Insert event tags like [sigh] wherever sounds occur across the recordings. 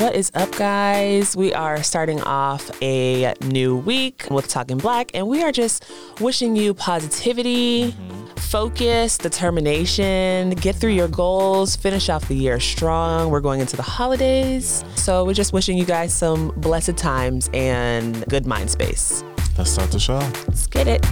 What is up, guys? We are starting off a new week with Talking Black, and we are just wishing you positivity, mm-hmm. focus, determination, get through your goals, finish off the year strong. We're going into the holidays. So we're just wishing you guys some blessed times and good mind space. Let's start the show. Let's get it.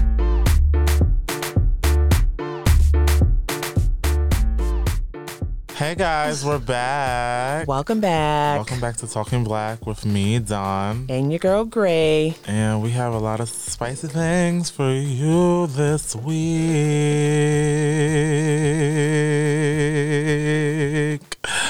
Hey guys, we're back. Welcome back. Welcome back to Talking Black with me, Don. And your girl, Gray. And we have a lot of spicy things for you this week.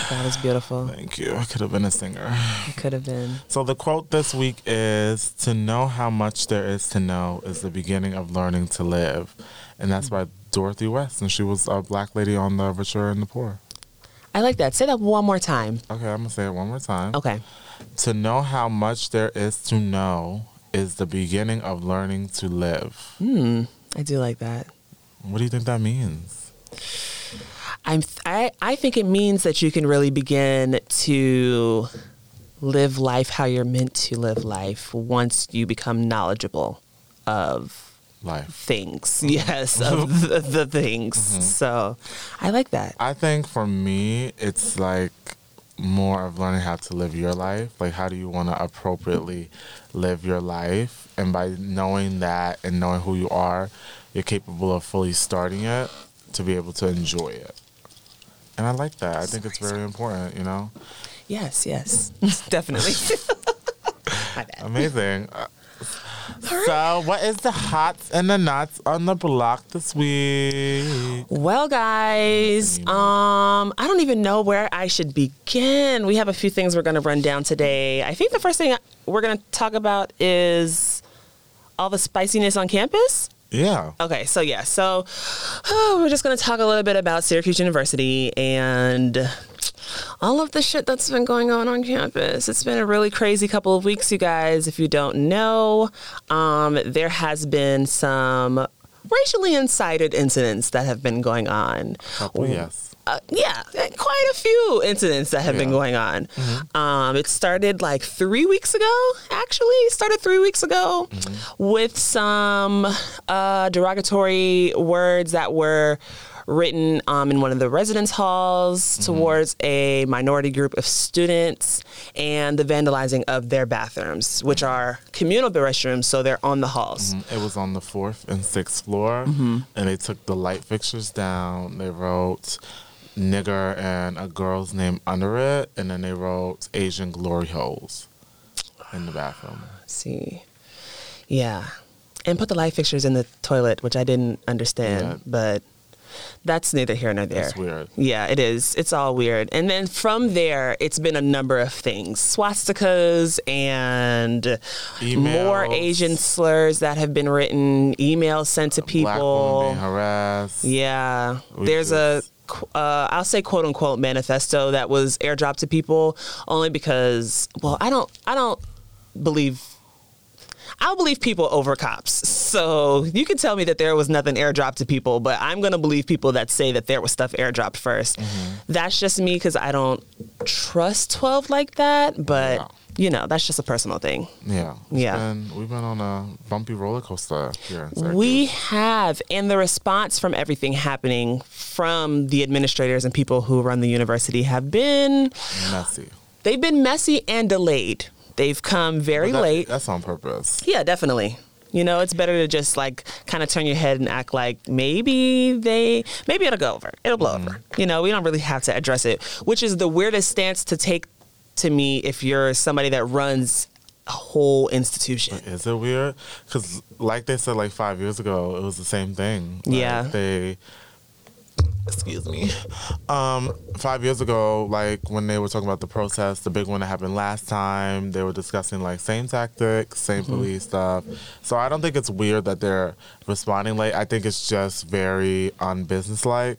That was beautiful. Thank you. I could have been a singer. It could have been. So the quote this week is To know how much there is to know is the beginning of learning to live. And that's mm. by Dorothy West. And she was a black lady on the Richer and the Poor. I like that. Say that one more time. Okay, I'm gonna say it one more time. Okay. To know how much there is to know is the beginning of learning to live. Hmm. I do like that. What do you think that means? I'm. I. I think it means that you can really begin to live life how you're meant to live life once you become knowledgeable of Life. things. [laughs] Yes, of mm-hmm. the, the things. Mm-hmm. So, I like that. I think for me, it's like more of learning how to live your life. Like, how do you want to appropriately live your life? And by knowing that and knowing who you are, you're capable of fully starting it to be able to enjoy it. And I like that. I think it's very important, you know? Yes. Yes. [laughs] Definitely. [laughs] Amazing. So, what is the hots and the nuts on the block this week? Well, guys, um, I don't even know where I should begin. We have a few things we're going to run down today. I think the first thing we're going to talk about is all the spiciness on campus. Yeah. Okay, so yeah, so oh, [sighs] we're just going to talk a little bit about Syracuse University and all of the shit that's been going on on campus. It's been a really crazy couple of weeks, you guys. If you don't know, um, there has been some racially incited incidents that have been going on. Couple, yes. Uh, yeah, quite a few incidents that have been going on. Um, it started like three weeks ago, actually. Started three weeks ago with some uh, derogatory words that were written um, in one of the residence halls towards a minority group of students and the vandalizing of their bathrooms, which are communal restrooms, so they're on the halls. It was on the fourth and sixth floor, Mm-hmm. and they took the light fixtures down. They wrote nigger and a girl's name under it, and then they wrote Asian glory holes in the bathroom. [sighs] see. Yeah. And put the light fixtures in the toilet, which I didn't understand, Yeah. but that's neither here nor there. That's weird. Yeah, it is. It's all weird. And then from there, it's been a number of things swastikas and more Asian slurs that have been written, emails sent to people. being harassed. Yeah, We there's a, just- qu- uh, I'll say quote unquote manifesto that was airdropped to people only because, well, I don't, I don't believe. I'll believe people over cops. So you can tell me that there was nothing airdropped to people, but I'm going to believe people that say that there was stuff airdropped 1st Mm-hmm. That's just me because I don't trust 12 like that. But, you know, that's just a personal thing. Yeah. Yeah. been- we've been on a bumpy roller coaster here in We have, and the response from everything happening from the administrators and people who run the university have been messy. they've been messy and delayed. They've come very that- late. That's on purpose. Yeah, definitely. You know, it's better to just like kind of turn your head and act like maybe they, maybe it'll go over. It'll blow over. Mm-hmm. You know, we don't really have to address it, which is the weirdest stance to take to me if you're somebody that runs a whole institution. Is it weird? Because, like they said, like five years ago, it was the same thing. Like, Yeah. They, excuse me. Um, five years ago, like when they were talking about the protest, the big one that happened last time, they were discussing like same tactics, same Mm-hmm. police stuff. So I don't think it's weird that they're responding late. I think it's just very unbusinesslike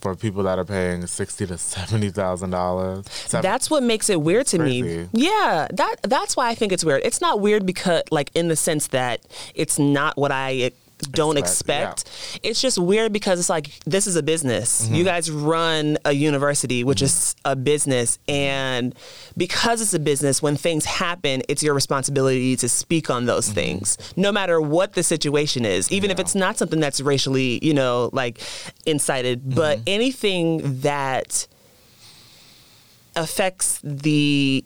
for people that are paying sixty to seventy thousand dollars. That's what makes it weird to me. Yeah, that that's why I think it's weird. It's not weird because like in the sense that it's not what I don't Expect, expect. It's just weird because it's like this is a business. Mm-hmm. You guys run a university, which is a business, and because it's a business, when things happen, it's your responsibility to speak on those things, no matter what the situation is, even if Mm-hmm. It's not something that's racially, you know, like incited, but Mm-hmm. anything that affects the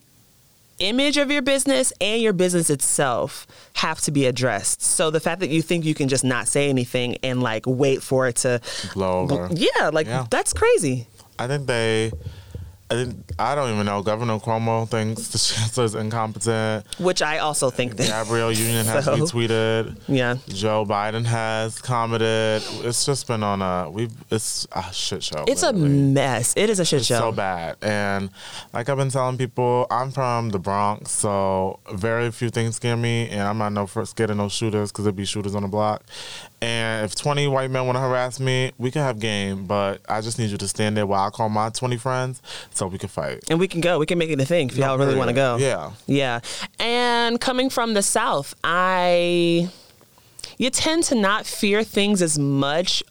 image of your business and your business itself have to be addressed. So the fact that you think you can just not say anything and like wait for it to Blow over. yeah, like Yeah. that's crazy. I think they. I don't even know. Governor Cuomo thinks the [laughs] chancellor's incompetent. Which I also think that Gabrielle [laughs] Union has So- retweeted. yeah. Joe Biden has commented. It's just been on a we've. It's a shit show. It's a mess. It is a shit It's show. so bad. And like I've been telling people, I'm from the Bronx, so very few things scare me, and I'm not no scared of no shooters because there'd be shooters on the block. And if 20 white men want to harass me, we can have game, but I just need you to stand there while I call my 20 friends so we can fight. And we can go. We can make it a thing if y'all really want to go. Yeah. Yeah. And coming from the South, I you tend to not fear things as much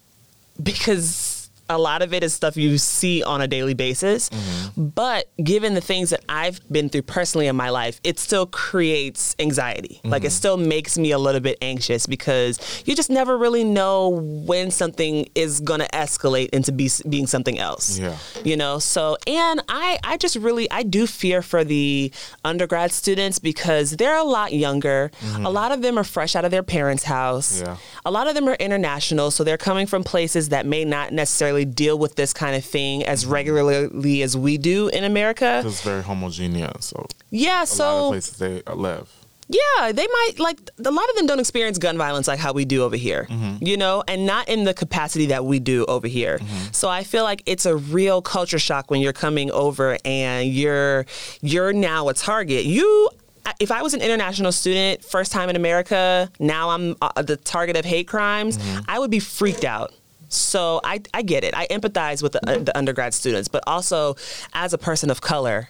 because a lot of it is stuff you see on a daily basis. Mm-hmm. But given the things that I've been through personally in my life, it still creates anxiety. Like it mm-hmm. still makes me a little bit anxious because you just never really know when something is going to escalate into be, being something else Yeah. you know so and i i just really i do fear for the undergrad students because they're a lot younger mm-hmm. a lot of them are fresh out of their parents house Yeah. a lot of them are international so they're coming from places that may not necessarily deal with this kind of thing as regularly as we do in america It's very homogeneous, so yeah a lot of so places they live. yeah, they might like a lot of them don't experience gun violence like how we do over here, mm-hmm. you know, and not in the capacity that we do over here. Mm-hmm. So I feel like it's a real culture shock when you're coming over and you're you're now a target. You if I was an international student, first time in America, now I'm uh, the target of hate crimes, mm-hmm. I would be freaked out. So I, I get it. I empathize with the, uh, the undergrad students, but also as a person of color,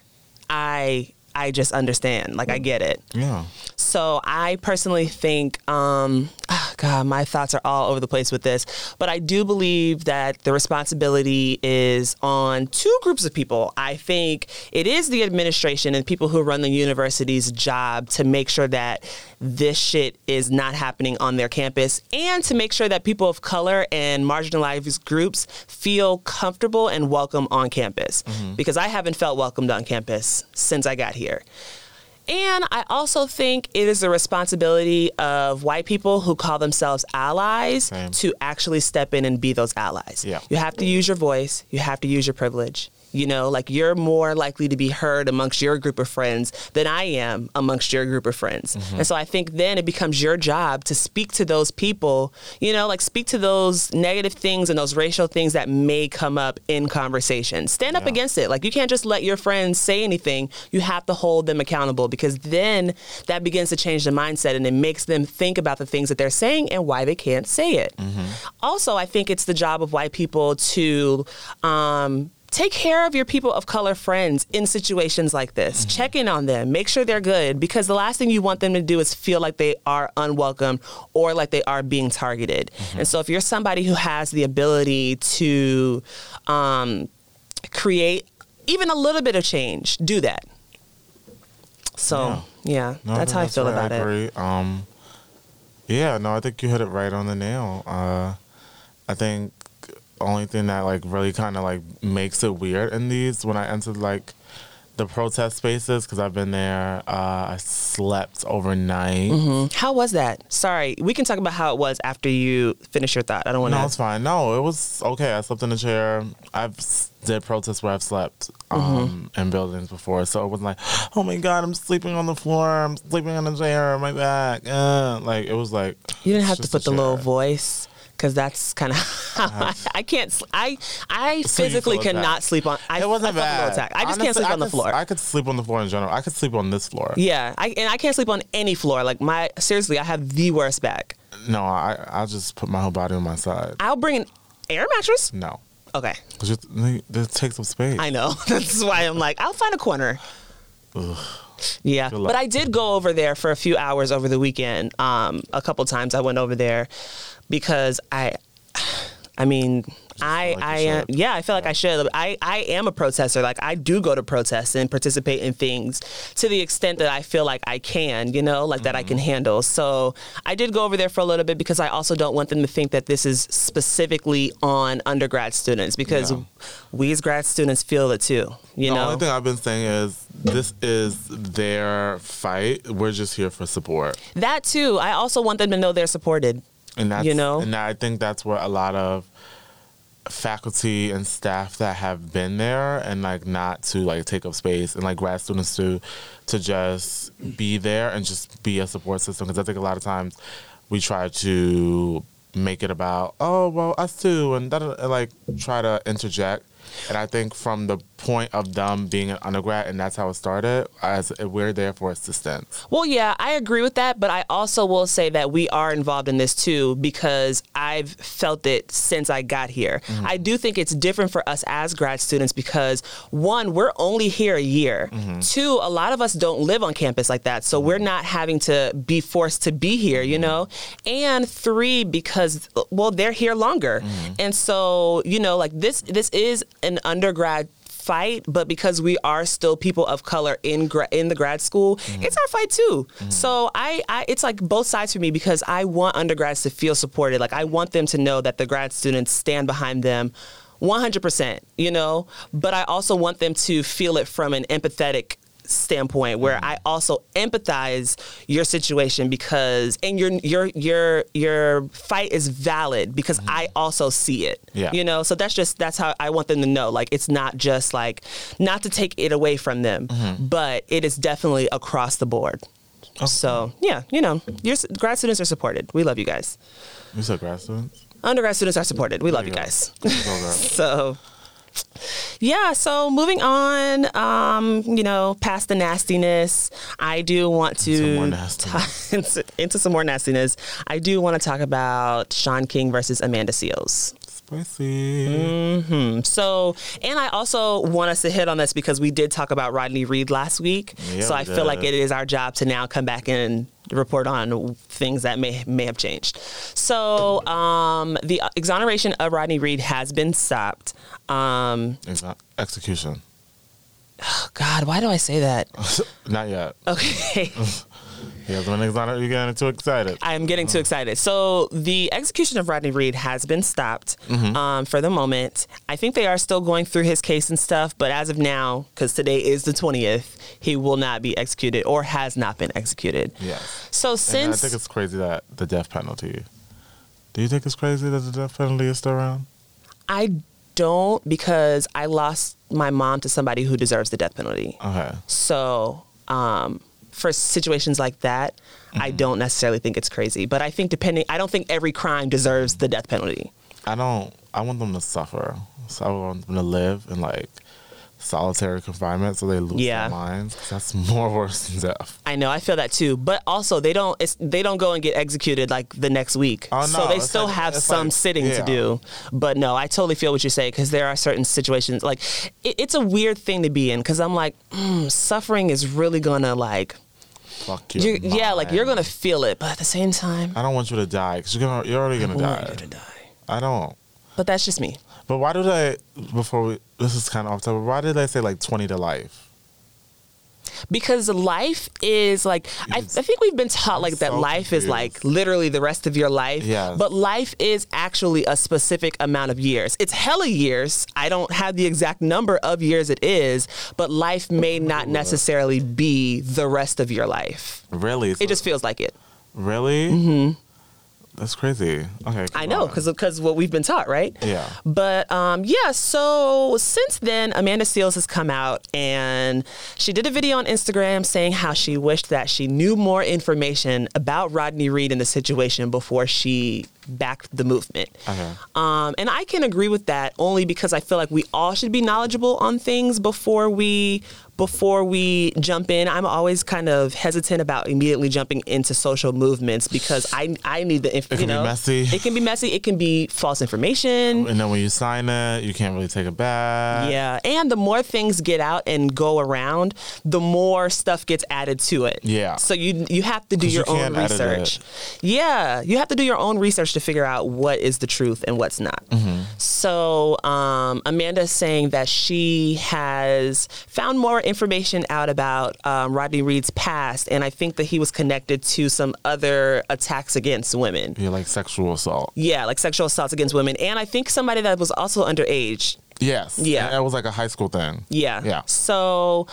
I I just understand. Like I get it. Yeah. So I personally think, um, ah, God, my thoughts are all over the place with this, but I do believe that the responsibility is on two groups of people. I think it is the administration and people who run the university's job to make sure that this shit is not happening on their campus and to make sure that people of color and marginalized groups feel comfortable and welcome on campus because I haven't felt welcomed on campus since I got here. And I also think it is the responsibility of white people who call themselves allies Same. to actually step in and be those allies. Yeah. You have to use your voice, you have to use your privilege. You know, like you're more likely to be heard amongst your group of friends than I am amongst your group of friends. And so I think then it becomes your job to speak to those people, you know, like speak to those negative things and those racial things that may come up in conversation. Stand up Yeah. against it. Like you can't just let your friends say anything. You have to hold them accountable because then that begins to change the mindset and it makes them think about the things that they're saying and why they can't say it. Also, I think it's the job of white people to um, take care of your people of color friends in situations like this. Check in on them, make sure they're good because the last thing you want them to do is feel like they are unwelcome or like they are being targeted. And so if you're somebody who has the ability to um, create even a little bit of change, do that. So, yeah, No, that's how I feel right. about I it. Um, yeah, no, I think you hit it right on the nail. Uh, I think only thing that like really kind of like makes it weird in these when I entered like the protest spaces because I've been there. Uh, I slept overnight. Mm, How was that? Sorry, we can talk about how it was after you finish your thought. I don't want No, it's fine. No, it was okay. I slept in a chair. I've did protests where I've slept Mm-hmm. um, in buildings before, so it wasn't like, oh my god, I'm sleeping on the floor. I'm sleeping on a chair. My back. Uh, like it was like You didn't have to put the little voice because that's kind [laughs] of I, I can't. I I physically cannot sleep on. I, It wasn't I felt a little bad. attack. I just can't sleep I on the floor. I could sleep on the floor in general. I could sleep on this floor. yeah, I and I can't sleep on any floor. Like my seriously, I have the worst back. No, I I'll just put my whole body on my side. I'll bring an air mattress. No, Okay, 'Cause it takes up space. I know. [laughs] That's why I'm like, I'll find a corner. Yeah, but I did go over there for a few hours over the weekend. Um, a couple times I went over there, because I, I mean, I, like I am, yeah, I feel like I should. I, I am a protester. Like I do go to protests and participate in things to the extent that I feel like I can, you know, like that I can Mm-hmm. handle. So I did go over there for a little bit because I also don't want them to think that this is specifically on undergrad students because Yeah. we as grad students feel it too, you the know. The only thing I've been saying is this is their fight. We're just here for support. that too. I also want them to know they're supported. And that's You know? and I think that's where a lot of faculty and staff that have been there and like not to like take up space and like grad students to to just be there and just be a support system because I think a lot of times we try to make it about oh well us too and, and like try to interject and I think from the point of them being an undergrad and that's how it started as we're there for assistance Well, yeah, I agree with that, but I also will say that we are involved in this too because I've felt it since I got here. Mm-hmm. I do think it's different for us as grad students because one, we're only here a year. Mm-hmm. Two, a lot of us don't live on campus like that, so we're mm-hmm. not having to be forced to be here, you know? And three, because well, they're here longer. And so, you know, like this this is an undergrad fight, but because we are still people of color in gra- in the grad school, mm-hmm. it's our fight too. Mm-hmm. So I, I, it's like both sides for me because I want undergrads to feel supported. Like I want them to know that the grad students stand behind them. 100%, you know, but I also want them to feel it from an empathetic standpoint where mm-hmm. I also empathize your situation because and your your your your fight is valid because mm-hmm. I also see it. Yeah. You know, so that's just that's how I want them to know. Like it's not just like not to take it away from them, mm-hmm. but it is definitely across the board. Oh. So yeah, you know, your grad students are supported. We love you guys. you said grad students Undergrad students are supported. We love you you guys. [laughs] So yeah, so moving on, um, you know, past the nastiness, I do want to [laughs] Into into, into some more nastiness. I do want to talk about Shaun King versus Amanda Seales. spicy Hmm. So, and I also want us to hit on this because we did talk about Rodney Reed last week. Yeah, so we I feel like it is our job to now come back and report on things that may may have changed. So, um, the exoneration of Rodney Reed has been stopped. Um, Exa- execution Oh [sighs] God, why do I say that? [laughs] not yet Okay. he hasn't been exonerated you're getting too excited I'm getting too excited. So the execution of Rodney Reed has been stopped Mm-hmm. um, for the moment. I think they are still going through his case and stuff, but as of now, because today is the 20th, he will not be executed or has not been executed. yes So And I think it's crazy that the death penalty. Do you think it's crazy that the death penalty is still around? I don't, because I lost my mom to somebody who deserves the death penalty. Okay. So, um, for situations like that, Mm-hmm. I don't necessarily think it's crazy. But I think depending, I don't think every crime deserves the death penalty. I don't. I want them to suffer. So I want them to live and like solitary confinement, so they lose Yeah. their minds. that's more worse than death. I know, I feel that too. But also, they don't it's, they don't go and get executed like the next week. Oh, so they still like- have some like- sitting to do. But no, I totally feel what you say because there are certain situations like it, it's a weird thing to be in because I'm like, mm, suffering is really gonna like, Fuck you yeah, like you're gonna feel it, but at the same time, I don't want you to die because you're gonna. You're already gonna want die. you to die. I don't. But that's just me. But why did I Before we, this is kind of off topic. Why did I say like twenty to life? because life is like I, I think we've been taught like that so life is like literally the rest of your life Yes. but life is actually a specific amount of years it's hella years i don't have the exact number of years it is but life may not necessarily be the rest of your life Really? it just feels like it really. Mm-hmm. That's crazy. Okay. I know because because what we've been taught, right? Yeah. But um, yeah, so since then, Amanda Seales has come out and she did a video on Instagram saying how she wished that she knew more information about Rodney Reed and the situation before she backed the movement. Okay. Um, and I can agree with that only because I feel like we all should be knowledgeable on things before we before we jump in. I'm always kind of hesitant about immediately jumping into social movements because I I need the inf- It you can be messy. it can be messy. It can be false information. And then when you sign it, you can't really take it back. Yeah, and the more things get out and go around, the more stuff gets added to it. Yeah. So you you have to do 'Cause you your own research. Yeah, you have to do your own research to figure out what is the truth and what's not. So um, Amanda is saying that she has found more information out about um, Rodney Reed's past, and I think that he was connected to some other attacks against women. Yeah, like sexual assault. Yeah, like sexual assaults against women, and I think somebody that was also underage. Yes. Yeah. And It was like a high school thing. Yeah. Yeah. So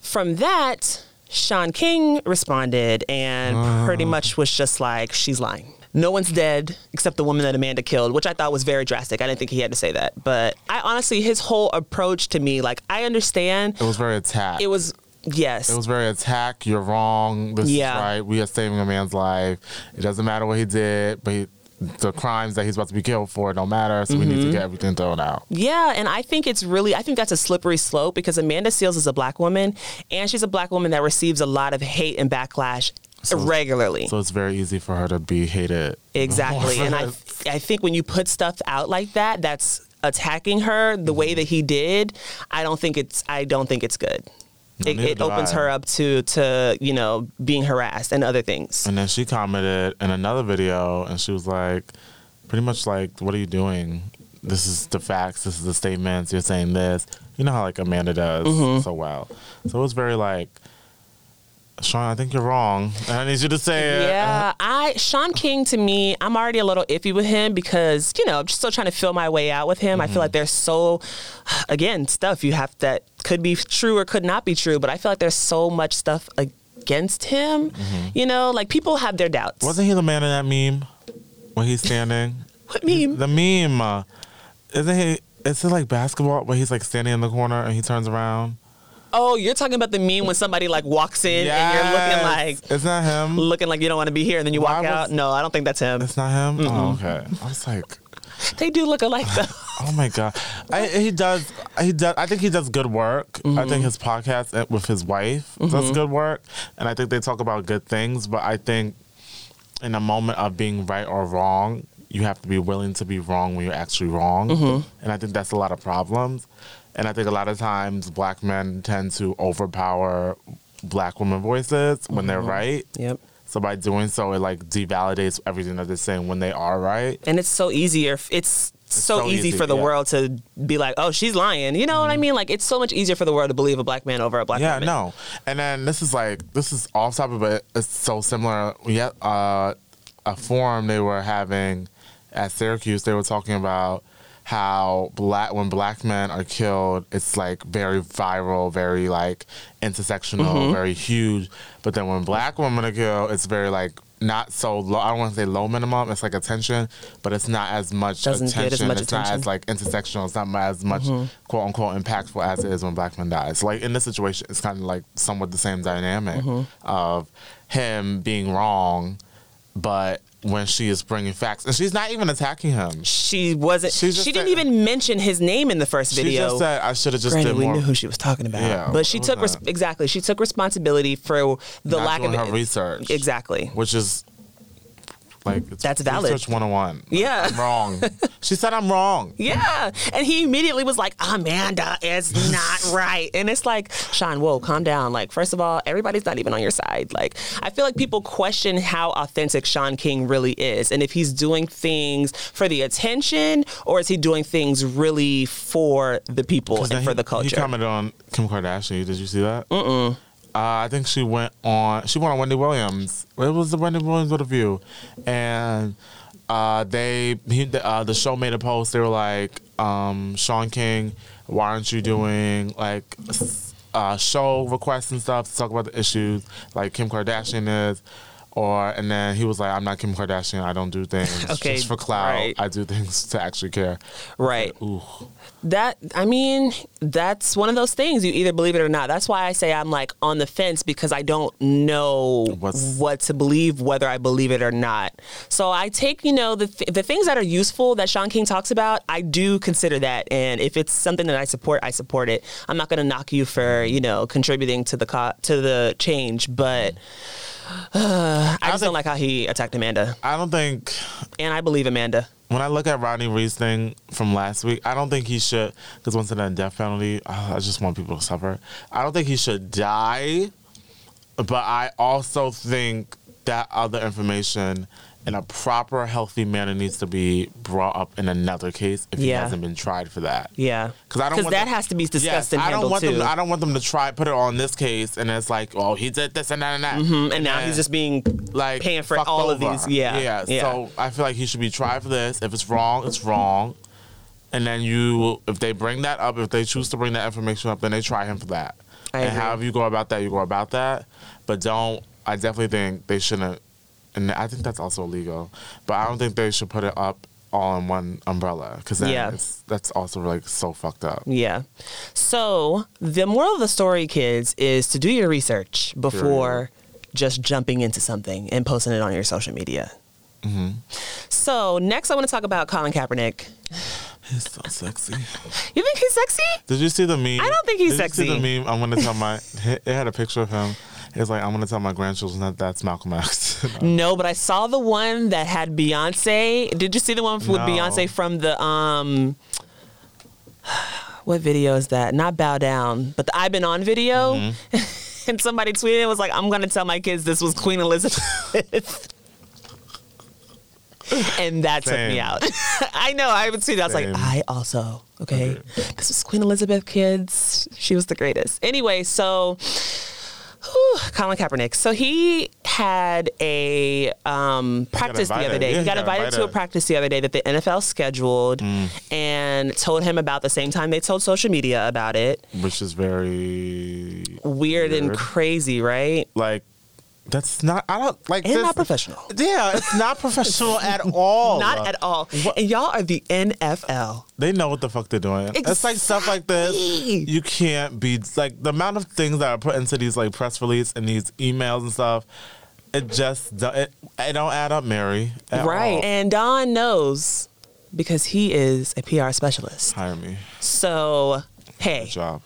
from that, Shaun King responded and pretty much was just like, she's lying. No one's dead except the woman that Amanda killed, which I thought was very drastic. I didn't think he had to say that. But I honestly, his whole approach to me, like, I understand It was very attacked. it was, yes. It was very attack. You're wrong. This Yeah. is right. We are saving a man's life. It doesn't matter what he did, but he, the crimes that he's about to be killed for don't matter. So we need Mm-hmm. to get everything thrown out. Yeah, and I think it's really I think that's a slippery slope because Amanda Seales is a black woman and she's a black woman that receives a lot of hate and backlash regularly. So it's very easy for her to be hated. Exactly. [laughs] and I I think when you put stuff out like that that's attacking her the way that he did, I don't think it's I don't think it's good. No, It, it opens I. her up to to, you know, being harassed and other things. And then she commented in another video, and she was like, pretty much like, "What are you doing? This is the facts. This is the statements. You're saying this. You know how like Amanda does Mm-hmm. so well. So it was very like, Shaun, I think you're wrong, and I need you to say it. Yeah, I Shaun King to me, I'm already a little iffy with him because you know I'm just still trying to feel my way out with him. I feel like there's so, again, stuff you have that could be true or could not be true, but I feel like there's so much stuff against him. You know, like people have their doubts. Wasn't he the man in that meme when he's standing? [laughs] what meme? the meme, uh, isn't he? Is it like basketball where he's like standing in the corner and he turns around? Oh, you're talking about the meme when somebody like walks in and you're looking like It's not him. looking like you don't want to be here, and then you Why walk out. No, I don't think that's him. It's not him. Oh, okay. I was like, [laughs] They do look alike though. [laughs] oh my god. I, he does. He does. I think he does good work. I Mm-hmm. think his podcast uh, with his wife does good work, and I think they talk about good things. But I think in a moment of being right or wrong, you have to be willing to be wrong when you're actually wrong. Mm-hmm. And I think that's a lot of problems. And I think a lot of times black men tend to overpower black women voices when they're right. Yep. So by doing so, it like devalidates everything that they're saying when they are right. and it's so easier. It's so, so easy, easy, for the yeah. world to be like, "Oh, she's lying." You know what I mean? Like it's so much easier for the world to believe a black man over a black Yeah, woman. Yeah, no. And then this is like this is off topic, but it's so similar. Had uh, a forum they were having at Syracuse. They were talking about how black when black men are killed, it's like very viral, very like intersectional, mm-hmm. very huge. But then when black women are killed, it's very like not so low. I don't want to say low minimum. It's like attention, but it's not as much Doesn't attention. get as much it's not attention. as like intersectional. It's not as much mm-hmm. quote unquote impactful as it is when black men die. So like in this situation, it's kind of like somewhat the same dynamic mm-hmm. of him being wrong, but when she is bringing facts, and she's not even attacking him. She wasn't. She She, didn't said- even mention his name in the first video. She just said I should have just Granted, did we more. knew who she was talking about, Yeah, but she took res- exactly. She took responsibility for the not lack of her research, Exactly. which is like it's That's valid. Research 101. Yeah. I'm wrong. she said I'm wrong. [laughs] Yeah, and he immediately was like, "Amanda is not [laughs] right," and it's like, Shaun, whoa, calm down. Like, first of all, everybody's not even on your side. Like, I feel like people question how authentic Shaun King really is, and if he's doing things for the attention or is he doing things really for the people and for he- the He culture. commented on Kim Kardashian. Did you see that? Mm-mm. Uh, I think she went on. She went on Wendy Williams. It was the Wendy Williams interview, and uh, they he, the, uh, the show made a post. They were like, um, "Shaun King, why aren't you doing like uh, show requests and stuff to talk about the issues like Kim Kardashian is?" Or and then he was like, "I'm not Kim Kardashian. I don't do things [laughs] Okay, just for clout. right. I do things to actually care." right. That I mean, that's one of those things. You either believe it or not. That's why I say I'm like on the fence because I don't know What's- what to believe, whether I believe it or not. So I take you know the th- the things that are useful that Shaun King talks about. I do consider that, and if it's something that I support, I support it. I'm not going to knock you for you know contributing to the co- to the change, but. Uh, [sighs] I just don't like how he attacked Amanda, I don't think and I believe Amanda. when I look at Rodney Reed's thing from last week, I don't think he should, because once in a death penalty, uh, I just want people to suffer. I don't think he should die, but I also think that other information in a proper, healthy manner needs to be brought up in another case if he hasn't been tried for that. Yeah. Because I don't want that them- has to be discussed Yes, and I don't want too. them. I don't want them to try put it on this case, and it's like, oh, he did this and that and that, Mhm, and now he's just being like paying for all of these. Yeah. yeah. Yeah. So I feel like he should be tried for this. If it's wrong, it's wrong. And then you, if they bring that up, if they choose to bring that information up, then they try him for that. I and agree. however you go about that, you go about that. But don't. I definitely think they shouldn't. And I think that's also illegal. But I don't think they should put it up all in one umbrella because Yeah. that's also like so fucked up. Yeah. So the moral of the story, kids, is to do your research before just jumping into something and posting it on your social media. Mm-hmm. So next, I want to talk about Colin Kaepernick. He's so sexy. You think he's sexy? Did you see the meme? I don't think he's sexy. Did You see the meme? I'm gonna tell my. [laughs] It had a picture of him. It's like I'm gonna tell my grandchildren that that's Malcolm X. [laughs] No, but I saw the one that had Beyonce. Did you see the one with No. Beyonce from the um? [sighs] What video is that? Not bow down, but the I've been on video. Mm-hmm. [laughs] and somebody tweeted it was like, "I'm gonna tell my kids this was Queen Elizabeth." [laughs] and that took me out. I know. I would see that. I was Same. like, I also okay. This was Queen Elizabeth, kids. She was the greatest. Anyway, so. Whew, Colin Kaepernick. So he had a um, practice the other day. Yeah, he got invited, to a practice the other day that the NFL scheduled and told him about the same time they told social media about it. which is very Weird, and crazy, right? like that's not. I don't like. And this- not professional. Yeah, it's not [laughs] professional at all. Not at all. And y'all are the NFL. They know what the fuck they're doing. It's like stuff like this. You can't be like the amount of things that are put into these like press release and these emails and stuff. It just it, it don't add up, Mary. Right. all. And Don knows because he is a PR specialist. Hire me. So, hey, Good job.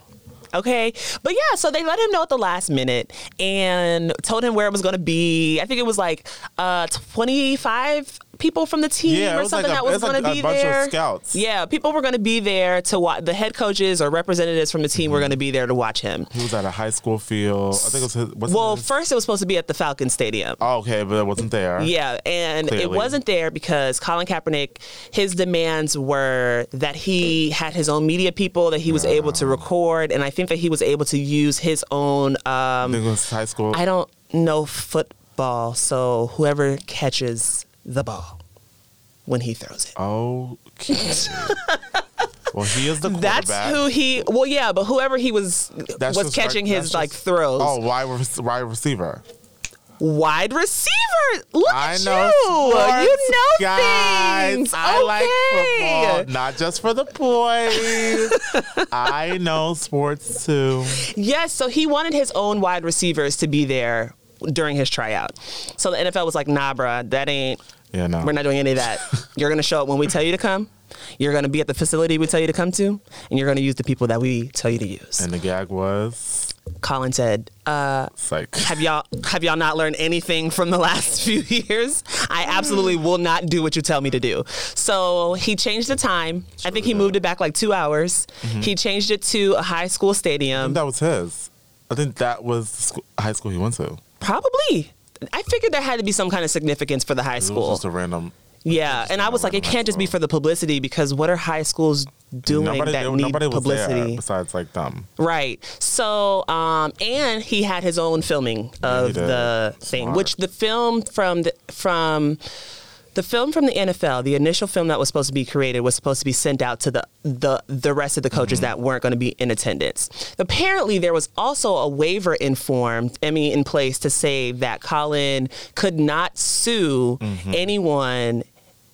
Okay. But yeah, so they let him know at the last minute and told him where it was going to be. I think it was like uh, 25 people from the team Yeah, or something like a- that was it's like going to a be there. scouts. Yeah, people were going to be there to watch. The head coaches or representatives from the team were Mm-hmm. going to be there to watch him. He was at a high school field. I think it was his. What's Well, his? first it was supposed to be at the Falcon Stadium. Oh, okay, but it wasn't there. Yeah, and it wasn't there because Colin Kaepernick, his demands were that he had his own media people that he was able to record, and I think that he was able to use his own. I Um, think it was high school. I don't know football, so whoever catches the ball when he throws it. Okay. [laughs] well, he is the quarterback. That's who he. Well, yeah, but whoever he was That's was catching right- his that's like just- throws. Oh, wide, wide receiver. Wide receiver. Look I at know. you. sports, you know guys. things. I like Okay. football, not just for the boys. [laughs] I know sports too. Yes, so he wanted his own wide receivers to be there during his tryout. So the NFL was like, nah, bruh, that ain't, Yeah, no. we're not doing any of that. [laughs] You're going to show up when we tell you to come. You're going to be at the facility we tell you to come to. And you're going to use the people that we tell you to use. And the gag was Colin said, uh, psych. have y'all have y'all not learned anything from the [laughs] last few years? I absolutely will not do what you tell me to do. So he changed the time. I think he moved it back like two hours. He changed it to a high school I stadium. think that was his. I think that was the school, high school he went to. Probably. I figured there had to be some kind of significance for the high It was school. just a random. Yeah, and I was like, it can't just be for the publicity because what are high schools doing nobody that there- need nobody was publicity? besides like them. Right. So, um, and he had his own filming of the thing, Smart. which the film from the from the film from the NFL, the initial film that was supposed to be created was supposed to be sent out to the the the rest of the coaches Mm-hmm. that weren't going to be in attendance. Apparently, there was also a waiver informed, I mean, in place to say that Colin could not sue Mm-hmm. anyone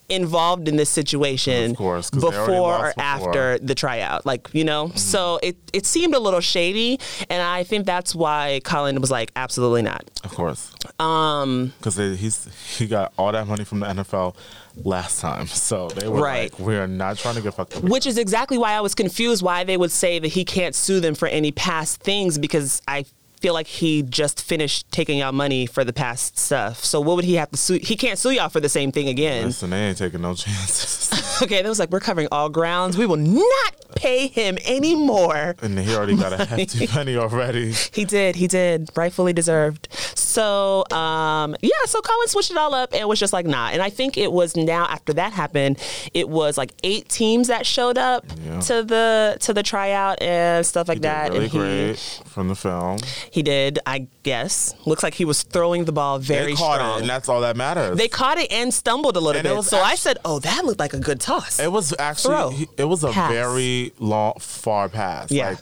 involved in this situation Of course, before or lost before. after the tryout like you know so it it seemed a little shady and i think that's why colin was like absolutely not Of course. Um, because he's he got all that money from the NFL last time, [laughs] so they were Right. like, "We are not trying to get fucked." up." which is exactly why i was confused why they would say that he can't sue them for any past things because i feel like he just finished taking y'all money for the past stuff so what would he have to sue he can't sue y'all for the same thing again Listen, they ain't taking no chances. [laughs] okay that was like we're covering all grounds we will not pay him anymore and he already got a [laughs] hefty penny already. He did. He did. Rightfully deserved. So um, yeah, so Colin switched it all up and was just like, nah. And I think it was now after that happened, it was like eight teams that showed up Yeah. to the to the tryout and stuff like He did that. really and he great from the film. he did, I guess. Looks like he was throwing the ball very they caught strong. it, and that's all that matters. they caught it and stumbled a little And bit. was So I said, "Oh, that looked like a good toss." It was actually he- it was a Pass. very long far pass. Yeah. Like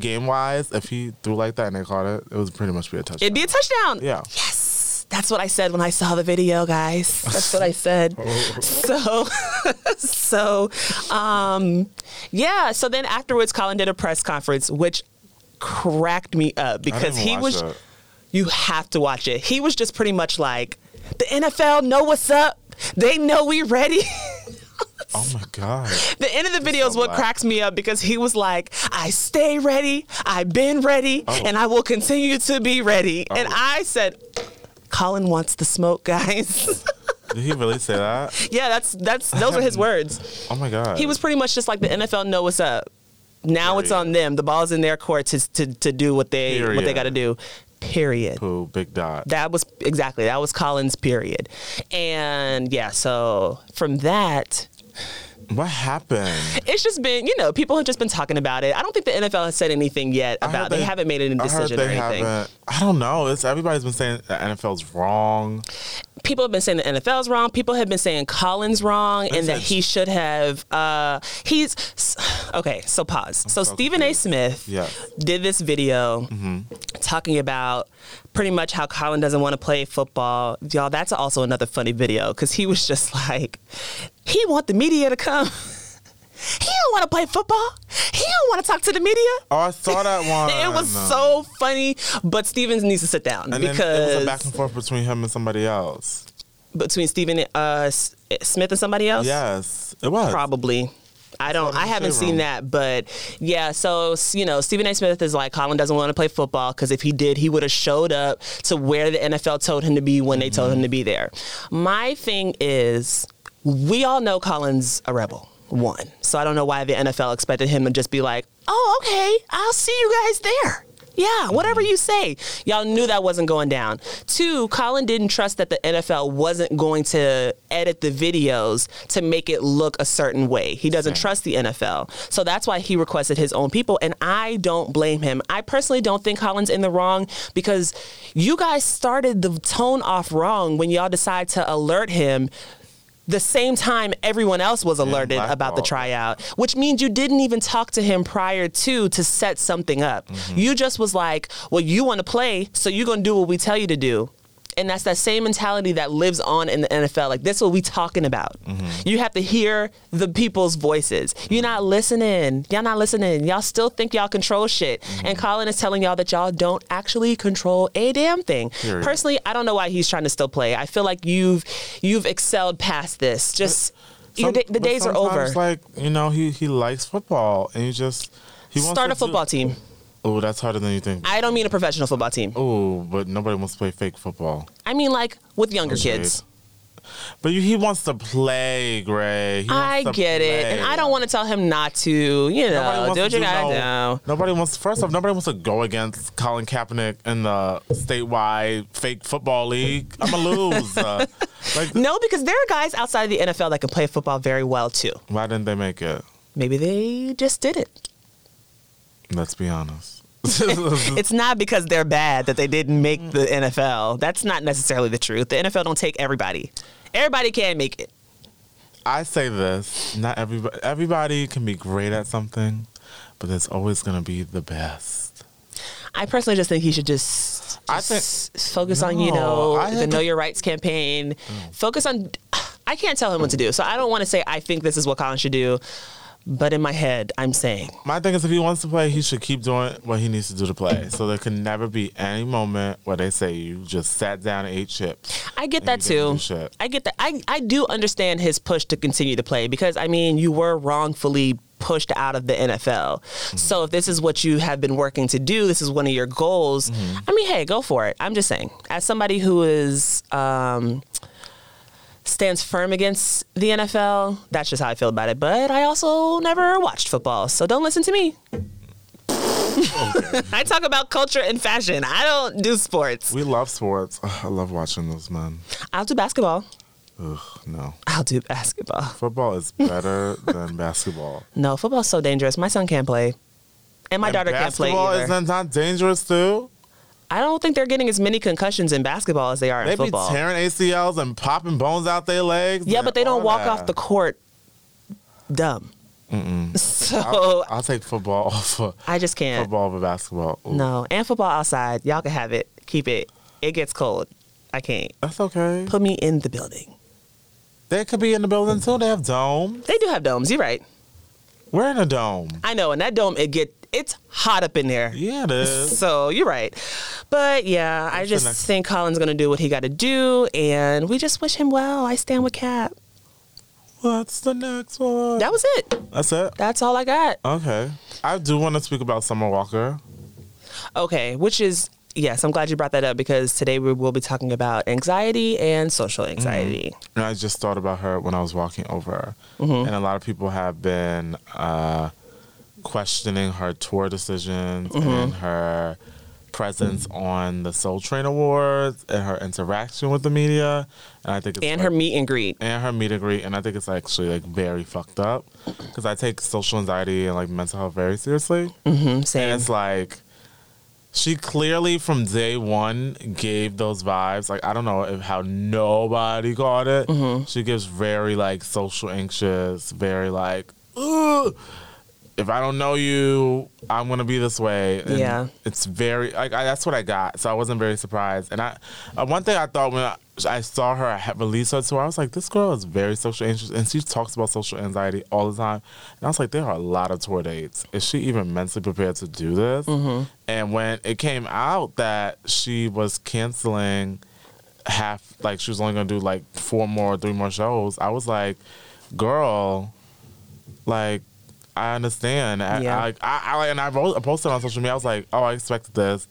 game wise, if he threw like that and they caught it, it was pretty much be a touchdown. It'd be a touchdown. Yeah. Yes. That's what I said when I saw the video, guys. That's what I [laughs] said. So, [laughs] so, um, yeah. So then afterwards, Colin did a press conference, which cracked me up because he was. it. You have to watch it. He was just pretty much like, the NFL know what's up. They know we ready. [laughs] Oh my god. The end of the video is so what black. cracks me up because he was like, I stay ready, I've been ready, Oh. and I will continue to be ready. Oh. And Oh. I said, Colin wants the smoke, guys. [laughs] Did he really say that? yeah, that's that's those are his words. [laughs] Oh my god. He was pretty much just like the NFL know what's up. Now it's on them. The ball's in their court to to, to do what they what they got to do. Period. Pooh, big dot. That was exactly that was Colin's period. And yeah, so from that, What happened? it's just been, you know, people have just been talking about it. I don't think the NFL has said anything yet about. They, haven't made any decision or anything. haven't- I don't know. It's everybody's been saying the NFL's wrong. People have been saying the NFL's wrong. People have been saying Colin's wrong, and that he should have. Uh, he's [sighs] okay. So pause. So so Stephen A. Smith Yes. Mm-hmm. did this video talking about pretty much how Colin doesn't want to play football. Y'all, that's also another funny video because he was just [laughs] like, he want the media to come. He don't want to play football. He don't want to talk to the media. Oh, I saw that [laughs] one. It was so funny, but Stevens needs to sit down And because it was a back and forth between him and somebody else. between Stephen uh, Smith and somebody else. Yes, it was. probably. I don't. I haven't seen room. that, but yeah. So you know, Stephen A. Smith is like Colin doesn't want to play football because if he did, he would have showed up to where the NFL told him to be when they told him to be there. My thing is, we all know Colin's a rebel. One, so I don't know why the NFL expected him to just be like, "Oh, okay, I'll see you guys there." Yeah, whatever you say. Y'all knew that wasn't going down. Two, Colin didn't trust that the NFL wasn't going to edit the videos to make it look a certain way. He doesn't trust the NFL. So that's why he requested his own people. And I don't blame him. I personally don't think Colin's in the wrong because you guys started the tone off wrong when y'all decide to alert him the same time everyone else was alerted about the tryout, which means you didn't even talk to him prior to to set something up. Mm-hmm. You just was like, "Well, you want to play, so you're going to do what we tell you to do." And that's that same mentality that lives on in the NFL. Like this, is what we talking about. Mm-hmm. You have to hear the people's voices. You're not listening. Y'all not listening. Y'all still think y'all control shit. Mm-hmm. And Colin is telling y'all that y'all don't actually control a damn thing. Period. Personally, I don't know why he's trying to still play. I feel like you've you've excelled past this. Just Some- day, the days are over. Like you know, he he likes football, and he just he wants Start a football team. Oh, that's harder than you think. I don't mean a professional football team. Oh, but nobody wants to play fake football. I mean like with younger Okay. kids. But you, he wants to play, Gray. He I get it, and. I don't want to tell him not to. You know, do what you gotta no- do. Nobody wants. First off, nobody wants to go against Colin Kaepernick in the statewide fake football league. I'm gonna lose. uh, [laughs] like, No, because there are guys outside of the NFL that can play football very well too. why didn't they make it? Maybe they just did it. Let's be honest. [laughs] It's not because they're bad that they didn't make the NFL. That's not necessarily the truth. The NFL don't take everybody. Everybody can't make it. I say this: not everybody. Everybody can be great at something, but there's always gonna be the best. I personally just think he should just, I just focus on you know I the Know Your Rights campaign. Mm. Focus on. I can't tell him what to do, so I don't want to say I think this is what Colin should do. But in my head, I'm saying My thing is, if he wants to play, he should keep doing what he needs to do to play. So there can never be any moment where they say you just sat down and ate chips. I get that too. I get that. I I do understand his push to continue to play because I mean you were wrongfully pushed out of the NFL. Mm-hmm. So if this is what you have been working to do, this is one of your goals. Mm-hmm. I mean, hey, go for it. I'm just saying, as somebody who is. Um, stands firm against the NFL. That's just how I feel about it. But I also never watched football, so don't listen to me. [laughs] I talk about culture and fashion. I don't do sports. We love sports. Ugh, I love watching those men. I'll do basketball. Ugh, no. I'll do basketball. Football is better than basketball. No, football's so dangerous. My son can't play. And my And daughter can't play basketball either. is not dangerous too? I don't think they're getting as many concussions in basketball as they are in football. They be tearing ACLs and popping bones out their legs. yeah, but they don't walk that. off the court dumb. mm [laughs] So I'll take football [laughs] over I just can't. football over basketball. Ooh, No, and football outside. Y'all can have it. Keep it. It gets cold. I can't. That's okay. Put me in the building. They could be in the building too. They have domes. They do have domes. You're right. We're in a dome. I know. And that dome, it get it's hot up in there. Yeah, it is. [laughs] So you're right. But yeah, I just think Colin's gonna do what he got to do, and we just wish him well. I stand with Cap. What's the next one? That was it. That's it. That's all I got. Okay. I do want to speak about Summer Walker. Okay, which is yes, I'm glad you brought that up because today we will be talking about anxiety and social anxiety. And I just thought about her when I was walking over. And a lot of people have been uh, questioning her tour decisions and her presence on the Soul Train Awards and her interaction with the media. And I think it's And like- her meet and greet. and her meet and greet, and I think it's actually like very fucked up because I take social anxiety and like mental health very seriously. hmm And it's like she clearly from day one gave those vibes. Like I don't know if how nobody got it. Mm-hmm. She gives very like social anxious, very like, Ugh, if I don't know you, I'm gonna be this way. And Yeah. it's very like I, that's what I got. So I wasn't very surprised. And I uh, one thing I thought when I, I saw her ha- release her tour, I was like, this girl is very social anxious, and she talks about social anxiety all the time. And I was like, there are a lot of tour dates. Is she even mentally prepared to do this? And when it came out that she was canceling half, like she was only gonna do like four more, three more shows, I was like, girl, like. I understand. I, Yeah. I, I, I, and I wrote, posted on social media. I was like, "Oh, I expected this.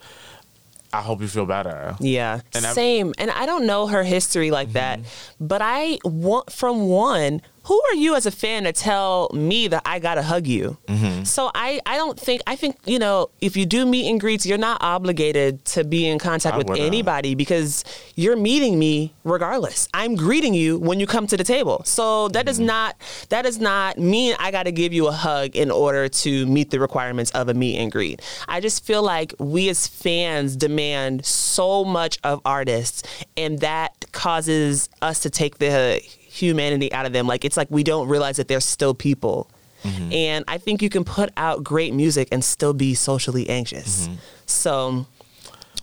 I hope you feel better." Yeah, And I've- same. And I don't know her history like that, Mm-hmm. but I want from one. Who are you as a fan to tell me that I gotta hug you? Mm-hmm. So I, I don't think I think you know if you do meet and greets, you're not obligated to be in contact I with wouldn't. anybody because you're meeting me regardless. I'm greeting you when you come to the table. So that Mm-hmm. not that does not mean I got to give you a hug in order to meet the requirements of a meet and greet. I just feel like we as fans demand so much of artists, and that causes us to take the humanity out of them. Like it's like we don't realize that they're still people. And I think you can put out great music and still be socially anxious. So,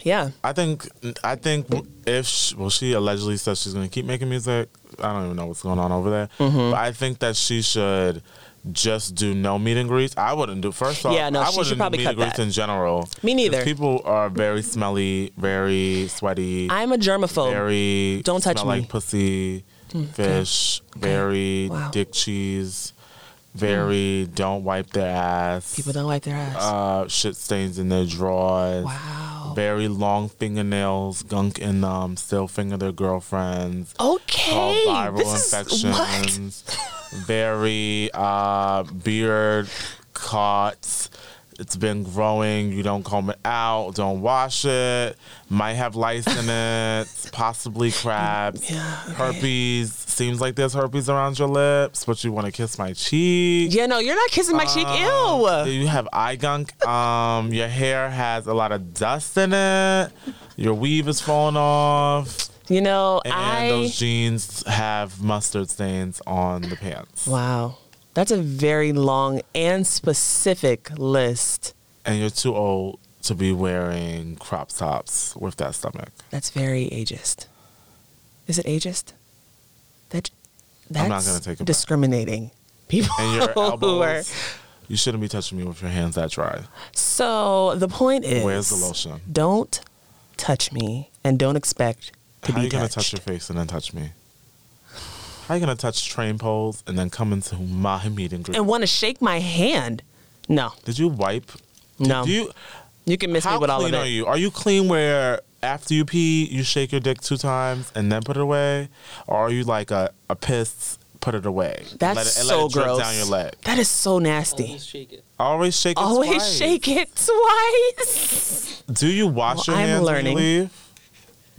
yeah. I think I think if she, well, she allegedly says she's going to keep making music. I don't even know what's going on over there. Mm-hmm. But I think that she should just do no meet and greets. I wouldn't do first off. Yeah, no, I she should wouldn't probably meet cut and greets that. in general. Me neither. People are very smelly, very sweaty, I'm a germaphobe. very Don't touch me. Like pussy, fish, very Wow. dick cheese, very don't wipe their ass. People don't wipe their ass. uh, shit stains in their drawers. wow. Very long fingernails, gunk in them, still finger their girlfriends. Okay. All viral this is what? infections. Very uh, beard [laughs] cuts. It's been growing. You don't comb it out. Don't wash it. Might have lice in [laughs] it. Possibly crabs. Yeah, okay. Herpes. Seems like there's herpes around your lips, but you want to kiss my cheek. Yeah, no, you're not kissing my cheek. Uh, Ew. You have eye gunk. Um, your hair has a lot of dust in it. Your weave is falling off, You know, and I. those jeans have mustard stains on the pants. wow. That's a very long and specific list. And you're too old to be wearing crop tops with that stomach. That's very ageist. Is it ageist? That that's I'm not gonna take it back. discriminating people And your [laughs] who are. You shouldn't be touching me with your hands that dry. So the point is, Where's the lotion? Don't touch me, and don't expect to How be you gonna touch your face and then touch me? How you gonna touch train poles and then come into my meet and greet? and want to shake my hand? No, Did you wipe? no. Do you? you can miss How me with all of clean it. are you? Are you clean where after you pee, you shake your dick two times and then put it away? Or are you like a, a pissed put it away. That's let it, and so let it drip gross. down your leg. That is so nasty. Always shake it. Always shake it Always twice. shake it twice. Do you wash Well, your I'm hands learning. when you leave?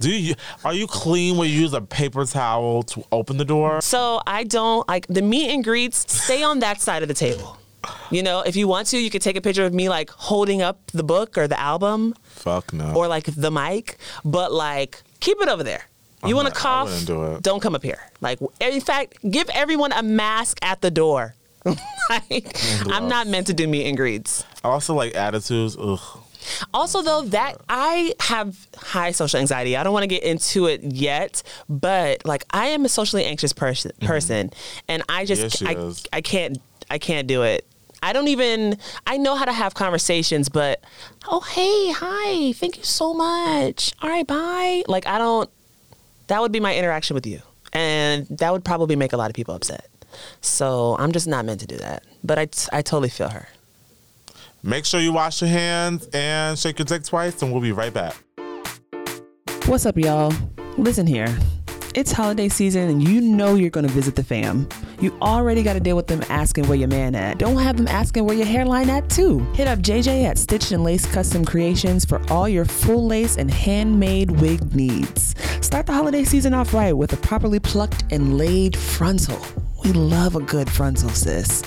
Do you are you clean when you use a paper towel to open the door? So I don't like the meet and greets. Stay on that side of the table. You know, if you want to, you could take a picture of me like holding up the book or the album Fuck no. or like the mic, but like keep it over there. You want to cough? Do don't come up here. Like, in fact, give everyone a mask at the door. [laughs] like, I'm not meant to do meet and greets. I also like attitudes. Ugh. Also, though, that I have high social anxiety. I don't want to get into it yet, but like I am a socially anxious person, mm-hmm. person, and I just she I, is. I can't I can't do it. I don't even I know how to have conversations, but oh hey hi thank you so much all right bye like I don't that would be my interaction with you, and that would probably make a lot of people upset. So I'm just not meant to do that. But I I totally feel her. Make sure you wash your hands and shake your dick twice, and we'll be right back. What's up, y'all? Listen here. It's holiday season and you know you're gonna visit the fam. You already gotta deal with them asking where your man at. Don't have them asking where your hairline at too. Hit up JJ at Stitched and Lace Custom Creations for all your full lace and handmade wig needs. Start the holiday season off right with a properly plucked and laid frontal. We love a good frontal, sis.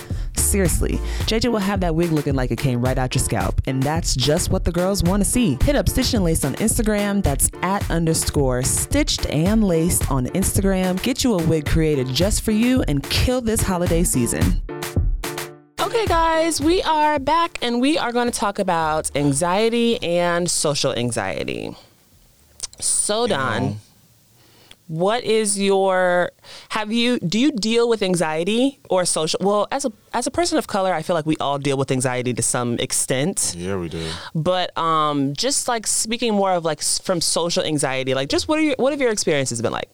Seriously, JJ will have that wig looking like it came right out your scalp, and that's just what the girls want to see. Hit up Stitched and Lace on Instagram. That's at underscore stitched and laced on Instagram. Get you a wig created just for you and kill this holiday season. Okay, guys, we are back and we are going to talk about anxiety and social anxiety. So, Don, know. What is your have you do you deal with anxiety or social well as a as a person of color i feel like we all deal with anxiety to some extent Yeah, we do. but um just like speaking more of like from social anxiety like just what are your what have your experiences been like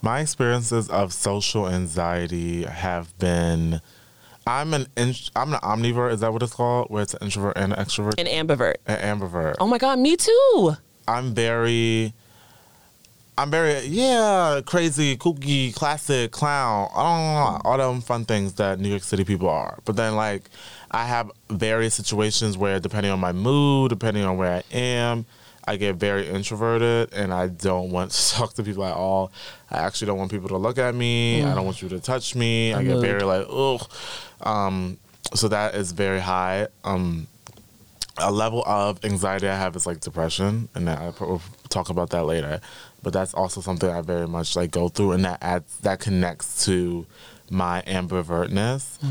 My experiences of social anxiety have been. I'm an in, I'm an omnivore. Is that what it's called? Where it's an introvert and an extrovert. an ambivert an ambivert. oh my god me too I'm very. I'm very yeah crazy kooky classic clown I know, all them fun things that New York City people are. But then like I have various situations where depending on my mood, depending on where I am, I get very introverted and I don't want [laughs] to talk to people at all. I actually don't want people to look at me. I don't want you to touch me. I get mood. very like ugh. Um, so that is very high. Um, a level of anxiety I have is like depression, and I will talk about that later. But that's also something I very much like go through, and that adds that connects to my ambivertness.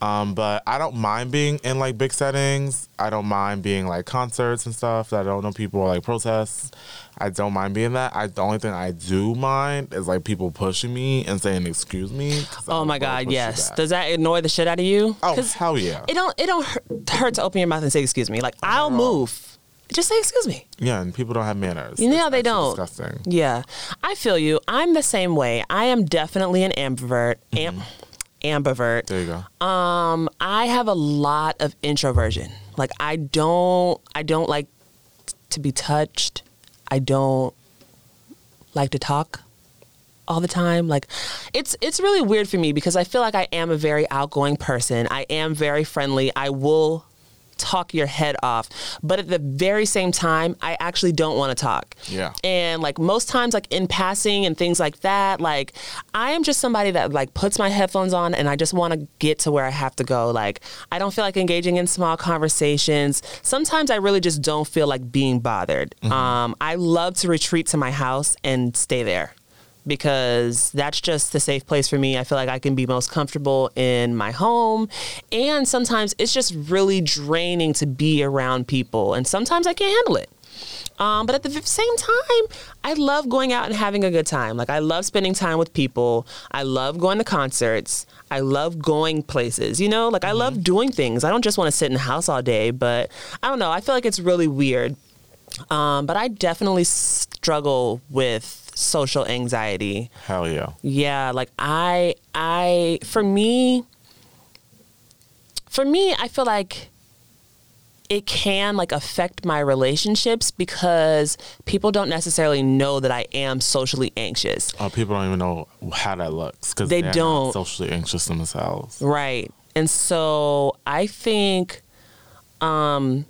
Um, but I don't mind being in like big settings. I don't mind being like concerts and stuff that I don't know people or like protests. I don't mind being that. I the only thing I do mind is like people pushing me and saying excuse me. Oh my god yes does that annoy the shit out of you Oh hell yeah. it don't it don't hurt, hurt to open your mouth and say excuse me like i'll move just say excuse me Yeah, and people don't have manners. You know they don't. Disgusting. Yeah, I feel you. I'm the same way. I am definitely an ambivert. Am- ambivert. There you go. Um, I have a lot of introversion. Like I don't, I don't like t- to be touched. I don't like to talk all the time. Like it's it's really weird for me because I feel like I am a very outgoing person. I am very friendly. I will talk your head off. But at the very same time, I actually don't want to talk. Yeah. And like most times like in passing and things like that, like I am just somebody that like puts my headphones on and I just want to get to where I have to go. Like I don't feel like engaging in small conversations. Sometimes I really just don't feel like being bothered. Um I love to retreat to my house and stay there because that's just the safe place for me. I feel like I can be most comfortable in my home. And sometimes it's just really draining to be around people. And sometimes I can't handle it. Um, but at the same time, I love going out and having a good time. Like, I love spending time with people. I love going to concerts. I love going places, you know? Like, I love doing things. I don't just want to sit in the house all day, but I don't know. I feel like it's really weird. Um, but I definitely struggle with social anxiety. Hell yeah. Yeah, like I I for me for me I feel like it can like affect my relationships because people don't necessarily know that I am socially anxious. Oh, people don't even know how that looks because They don't. socially anxious themselves. Right. And so I think um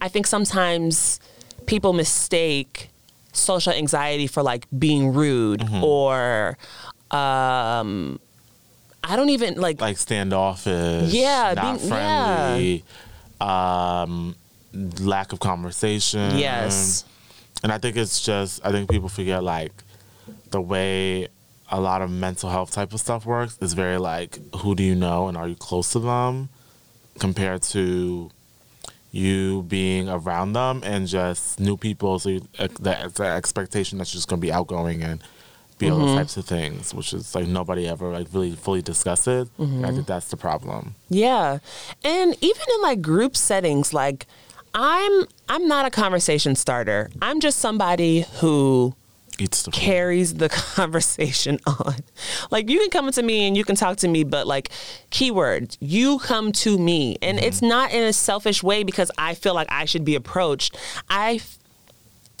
I think sometimes people mistake social anxiety for like being rude Mm-hmm. or um I don't even like Like standoffish, Yeah, not being- friendly, um, lack of conversation. yes. And I think it's just, I think people forget like the way a lot of mental health type of stuff works is very like, who do you know and are you close to them compared to you being around them and just new people. So you, uh, the, the expectation that you're just going to be outgoing and be all those types of things, which is like nobody ever like really fully discussed it. And I think that's the problem. Yeah. And even in like group settings like I'm I'm not a conversation starter. I'm just somebody who the carries the [laughs] conversation on. Like you can come to me and you can talk to me, but like keyword, you come to me. And it's mm-hmm. not in a selfish way because I feel like I should be approached. I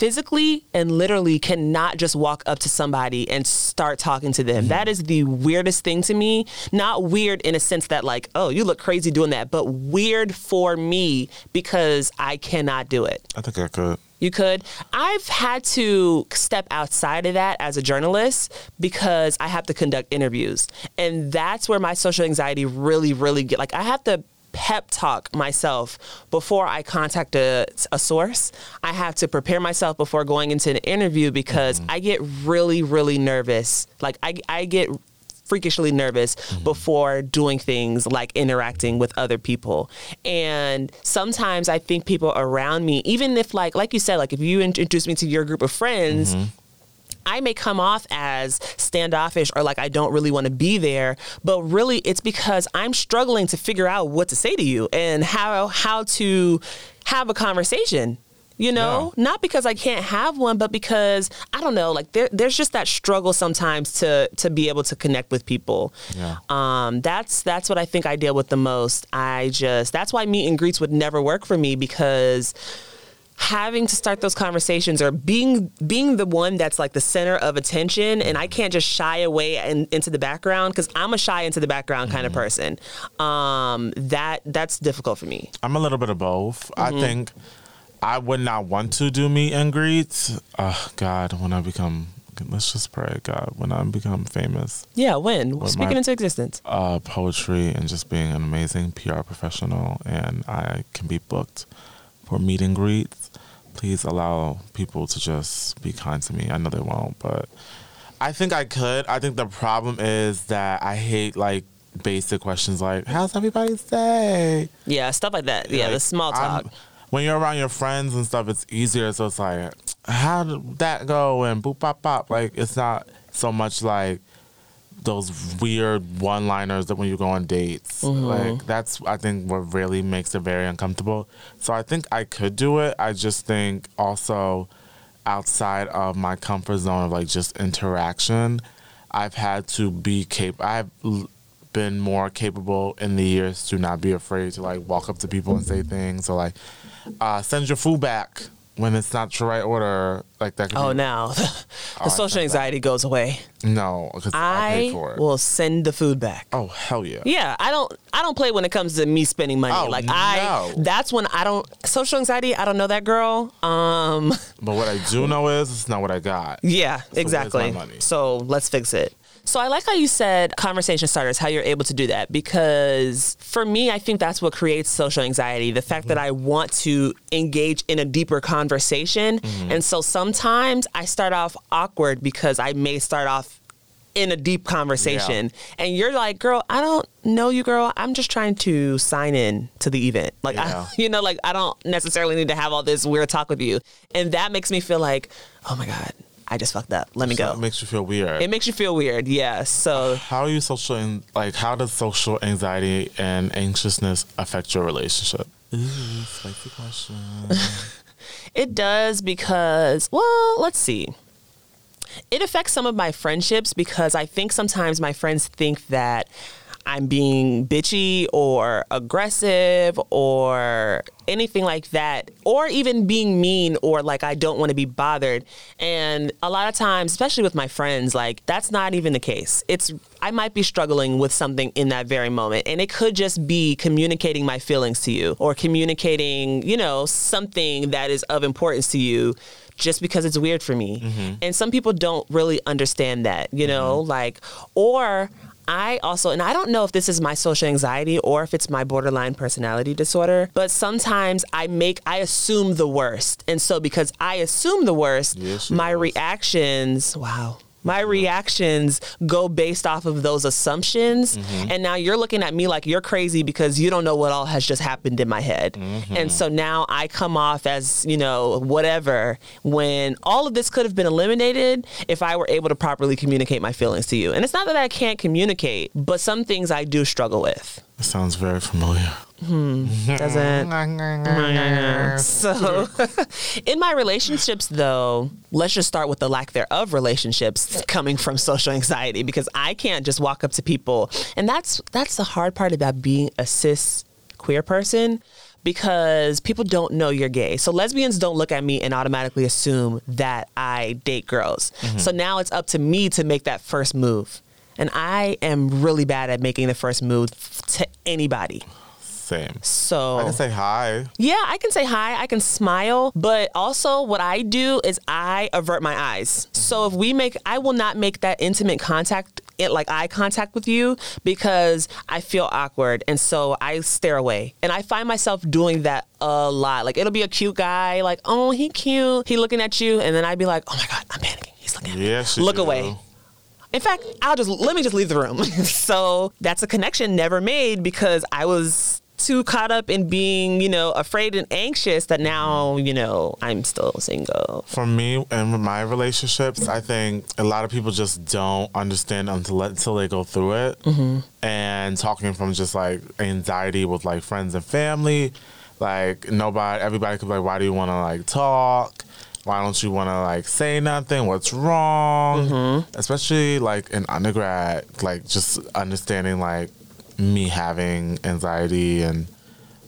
physically and literally cannot just walk up to somebody and start talking to them. Mm-hmm. That is the weirdest thing to me. Not weird in a sense that like, oh, you look crazy doing that, but weird for me because I cannot do it. I think I could. You could. I've had to step outside of that as a journalist because I have to conduct interviews. And that's where my social anxiety really, really get like I have to pep talk myself before I contact a, a source. I have to prepare myself before going into an interview because mm-hmm. I get really, really nervous. Like I, I get freakishly nervous mm-hmm. before doing things like interacting with other people. And sometimes I think people around me, even if like like you said, like if you introduce me to your group of friends, mm-hmm. I may come off as standoffish or like I don't really want to be there, but really it's because I'm struggling to figure out what to say to you and how how to have a conversation. You know, not because I can't have one, but because I don't know, like there, there's just that struggle sometimes to to be able to connect with people. Yeah. Um, that's that's what I think I deal with the most. I just that's why meet and greets would never work for me because having to start those conversations or being being the one that's like the center of attention and I can't just shy away and into the background because I'm a shy into the background kind of person. Um, that that's difficult for me. I'm a little bit of both. I Mm-hmm. think I would not want to do meet and greets. Oh God, when I become, let's just pray, God, when I become famous, Yeah, when speaking my- into existence. uh, poetry and just being an amazing PR professional, and I can be booked for meet and greets. Please allow people to just be kind to me. I know they won't, but I think I could. I think the problem is that I hate like basic questions like "How's everybody's day?" Yeah, stuff like that. Yeah, the Like, small I'm- talk. When you're around your friends and stuff, it's easier. So it's like, how did that go? And boop, pop, pop. Like, it's not so much like those weird one liners that when you go on dates. Mm-hmm. Like, that's, I think, what really makes it very uncomfortable. So I think I could do it. I just think also outside of my comfort zone of like just interaction, I've had to be capable. I've l- been more capable in the years to not be afraid to like walk up to people and say things or like uh, send your food back when it's not your right order. Like that. Could Oh, be, now [laughs] the I social anxiety goes away. no, because I, I paid for it. will send the food back. oh hell yeah. Yeah, I don't I don't play when it comes to me spending money. Oh, like I that's when I don't social anxiety, I don't know that girl. Um But what I do know is it's not what I got. yeah, my exactly. money? So let's fix it. So I like how you said conversation starters, how you're able to do that because for me, I think that's what creates social anxiety. The fact that mm-hmm. I want to engage in a deeper conversation. Mm-hmm. And so sometimes I start off awkward because I may start off in a deep conversation and you're like girl i don't know you girl i'm just trying to sign in to the event like Yeah. I, [laughs] you know like i don't necessarily need to have all this weird talk with you and that makes me feel like oh my god i just fucked up let me So go It makes you feel weird. it makes you feel weird yeah so how are you social in, like how does social anxiety and anxiousness affect your relationship? Ooh, spicy question. [laughs] It does because, well, let's see. It affects some of my friendships because I think sometimes my friends think that I'm being bitchy or aggressive or anything like that, or even being mean or like I don't want to be bothered. And a lot of times, especially with my friends, like that's not even the case. It's I might be struggling with something in that very moment, and it could just be communicating my feelings to you or communicating, you know, something that is of importance to you just because it's weird for me. Mm-hmm. And some people don't really understand that, you know, mm-hmm. like, or I also, and I don't know if this is my social anxiety or if it's my borderline personality disorder, but sometimes I make, I assume the worst. And so because I assume the worst, yes, my reactions, wow my reactions go based off of those assumptions. Mm-hmm. And now you're looking at me like you're crazy because you don't know what all has just happened in my head. Mm-hmm. And so now I come off as, you know, whatever, when all of this could have been eliminated if I were able to properly communicate my feelings to you. And it's not that I can't communicate, but some things I do struggle with. It sounds very familiar. Hmm, doesn't. [laughs] so, [laughs] in my relationships, though, let's just start with the lack thereof relationships coming from social anxiety because I can't just walk up to people, and that's that's the hard part about being a cis queer person because people don't know you're gay. So lesbians don't look at me and automatically assume that I date girls. Mm-hmm. So now it's up to me to make that first move. And I am really bad at making the first move to anybody. Same. So I can say hi. Yeah, I can say hi. I can smile, but also what I do is I avert my eyes. So if we make, I will not make that intimate contact it like eye contact with you because I feel awkward and so I stare away. And I find myself doing that a lot. Like it'll be a cute guy, like, oh, he cute. He looking at you, and then I'd be like, oh my God, I'm panicking. He's looking at me. Yes, Look away. In fact, I'll just let me just leave the room. [laughs] so that's a connection never made because I was too caught up in being, you know, afraid and anxious that now, you know, I'm still single. For me and my relationships, I think a lot of people just don't understand until until they go through it. Mm-hmm. And talking from just like anxiety with like friends and family, like nobody, everybody could be like, why do you want to like talk? Why don't you want to like say nothing? What's wrong? Mm-hmm. Especially like in undergrad, like just understanding like me having anxiety and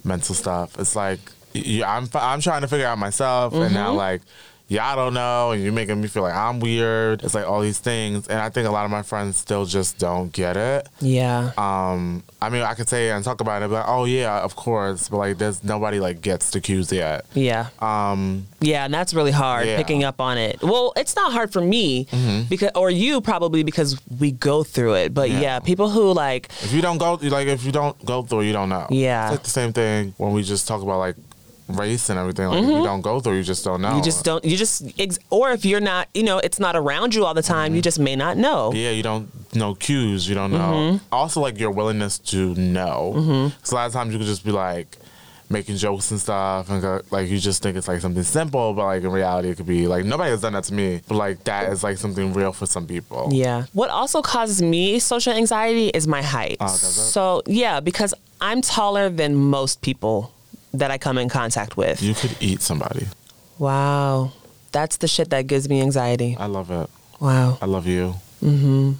mental stuff. It's like I'm I'm trying to figure out myself, mm-hmm. and now mm-hmm. like yeah, I don't know, and you're making me feel like I'm weird. It's like all these things, and I think a lot of my friends still just don't get it. Yeah. Um, I mean, I could say and talk about it, but oh yeah, of course, but like there's nobody like gets the cues yet. Yeah. Um. Yeah, and that's really hard yeah. picking up on it. Well, it's not hard for me mm-hmm. because, or you probably because we go through it. But yeah. yeah. people who like if you don't go like if you don't go through, it, you don't know. Yeah. It's like the same thing when we just talk about like race and everything like mm-hmm. if you don't go through you just don't know. you just don't you just or if you're not you know it's not around you all the time mm-hmm. you just may not know. Yeah you don't know cues you don't know. Mm-hmm. also like your willingness to know. Mm-hmm. so a lot of times you could just be like making jokes and stuff and go, like you just think it's like something simple but like in reality it could be like nobody has done that to me but like that is like something real for some people. Yeah. What also causes me social anxiety is my height. Oh, so yeah because i'm taller than most people that I come in contact with. You could eat somebody. Wow. That's the shit that gives me anxiety. I love it. Wow. I love you. Mm-hmm.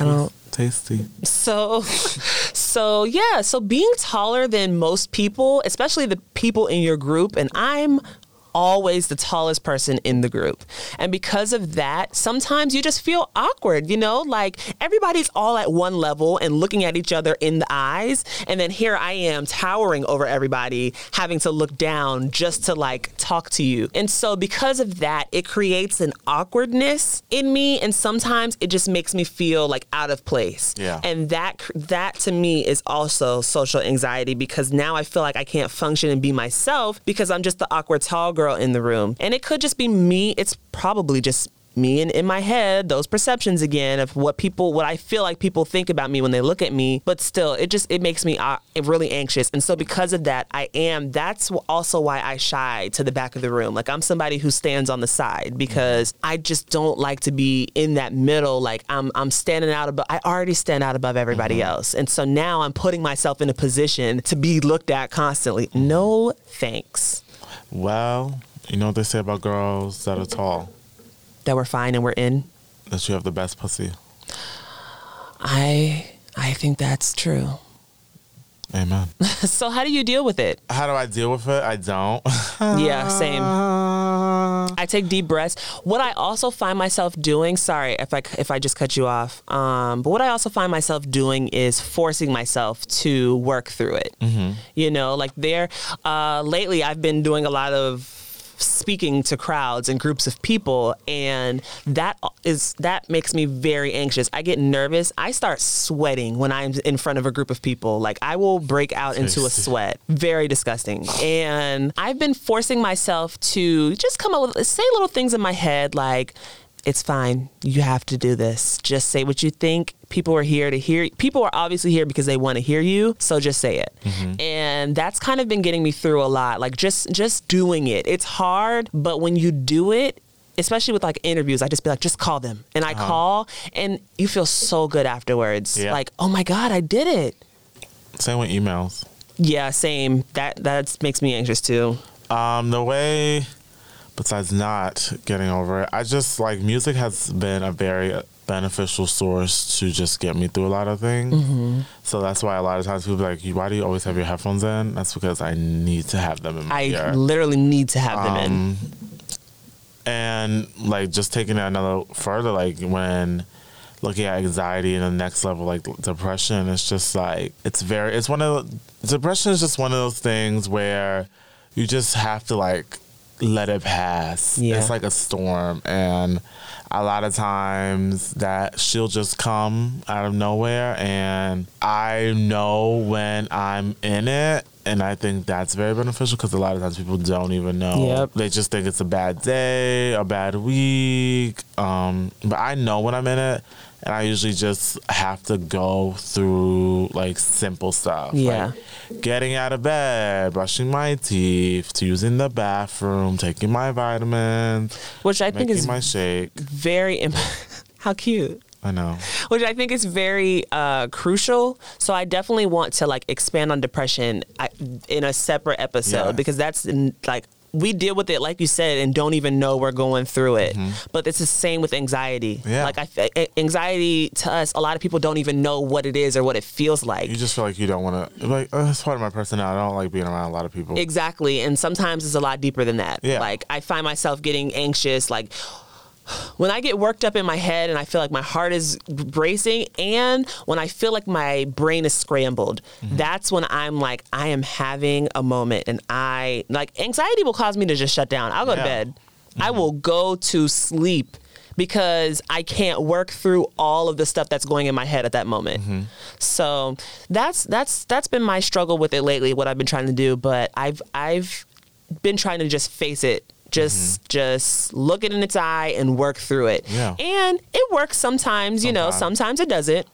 I don't tasty. So so yeah, so being taller than most people, especially the people in your group, and I'm always the tallest person in the group. And because of that, sometimes you just feel awkward, you know, like everybody's all at one level and looking at each other in the eyes. And then here I am towering over everybody, having to look down just to like talk to you. And so because of that, it creates an awkwardness in me. And sometimes it just makes me feel like out of place. Yeah. And that, that to me is also social anxiety because now I feel like I can't function and be myself because I'm just the awkward tall girl in the room. And it could just be me. It's probably just me and in my head those perceptions again of what people what i feel like people think about me when they look at me. But still it just it makes me uh, really anxious. And so because of that i am that's also why i shy to the back of the room. Like i'm somebody who stands on the side because i just don't like to be in that middle. Like i'm i'm standing out above i already stand out above everybody mm-hmm. else. And so now i'm putting myself in a position to be looked at constantly. No thanks well, you know what they say about girls that are tall? That we're fine and we're in? That you have the best pussy. I I think that's true. Amen. [laughs] so how do you deal with it? How do I deal with it? I don't. [laughs] Yeah, same. I take deep breaths. What I also find myself doing, sorry if I if I just cut you off, um, but what I also find myself doing is forcing myself to work through it. You know, like there. Uh, lately, I've been doing a lot of speaking to crowds and groups of people and that is that makes me very anxious. I get nervous. I start sweating when i'm in front of a group of people. Like i will break out into a sweat. Very disgusting. And i've been forcing myself to just come up with say little things in my head like it's fine. You have to do this. Just say what you think. People are here to hear. People are obviously here because they want to hear you. So just say it. And that's kind of been getting me through a lot. Like just just doing it. It's hard, but when you do it, especially with like interviews, I just be like, just call them. And I call, and you feel so good afterwards. Yeah. Like, oh my god, I did it. Same with emails. Yeah, same. That that makes me anxious too. Um, the way, besides not getting over it, I just like music has been a very beneficial source to just get me through a lot of things. Mm-hmm. So that's why a lot of times people be like, "Why do you always have your headphones in?" That's because I need to have them in my I ear. literally need to have them in. Um, and like just taking it another further, like when looking at anxiety and the next level, like depression, it's just like it's very. It's one of the, depression is just one of those things where you just have to like let it pass. Yeah. It's like a storm, and a lot of times that she'll just come out of nowhere, and I know when I'm in it. And I think that's very beneficial because a lot of times people don't even know. Yep. They just think it's a bad day, a bad week. Um, but I know when I'm in it, and I usually just have to go through like simple stuff. Yeah. Like getting out of bed, brushing my teeth, using the bathroom, taking my vitamins, Which I think is my shake. very imp- [laughs] how cute I know. which i think is very uh, crucial so i definitely want to like expand on depression I, in a separate episode Yeah. because that's in, like we deal with it like you said and don't even know we're going through it but it's the same with anxiety Mm-hmm. Yeah. like I, anxiety to us a lot of people don't even know what it is or what it feels like You just feel like you don't want to. Like uh, it's part of my personality. I don't like being around a lot of people. Exactly. And sometimes it's a lot deeper than that. Yeah. Like I find myself getting anxious, like when I get worked up in my head and I feel like my heart is racing and when I feel like my brain is scrambled, Mm-hmm. that's when I'm like, I am having a moment and I like anxiety will cause me to just shut down. I'll go to Yeah. bed. I will go to sleep because I can't work through all of the stuff that's going in my head at that moment. Mm-hmm. So that's that's that's been my struggle with it lately. What I've been trying to do, but I've I've been trying to just face it. Just just look it in its eye and work through it. Mm-hmm. Yeah. And it works sometimes, you know, Sometimes. it doesn't.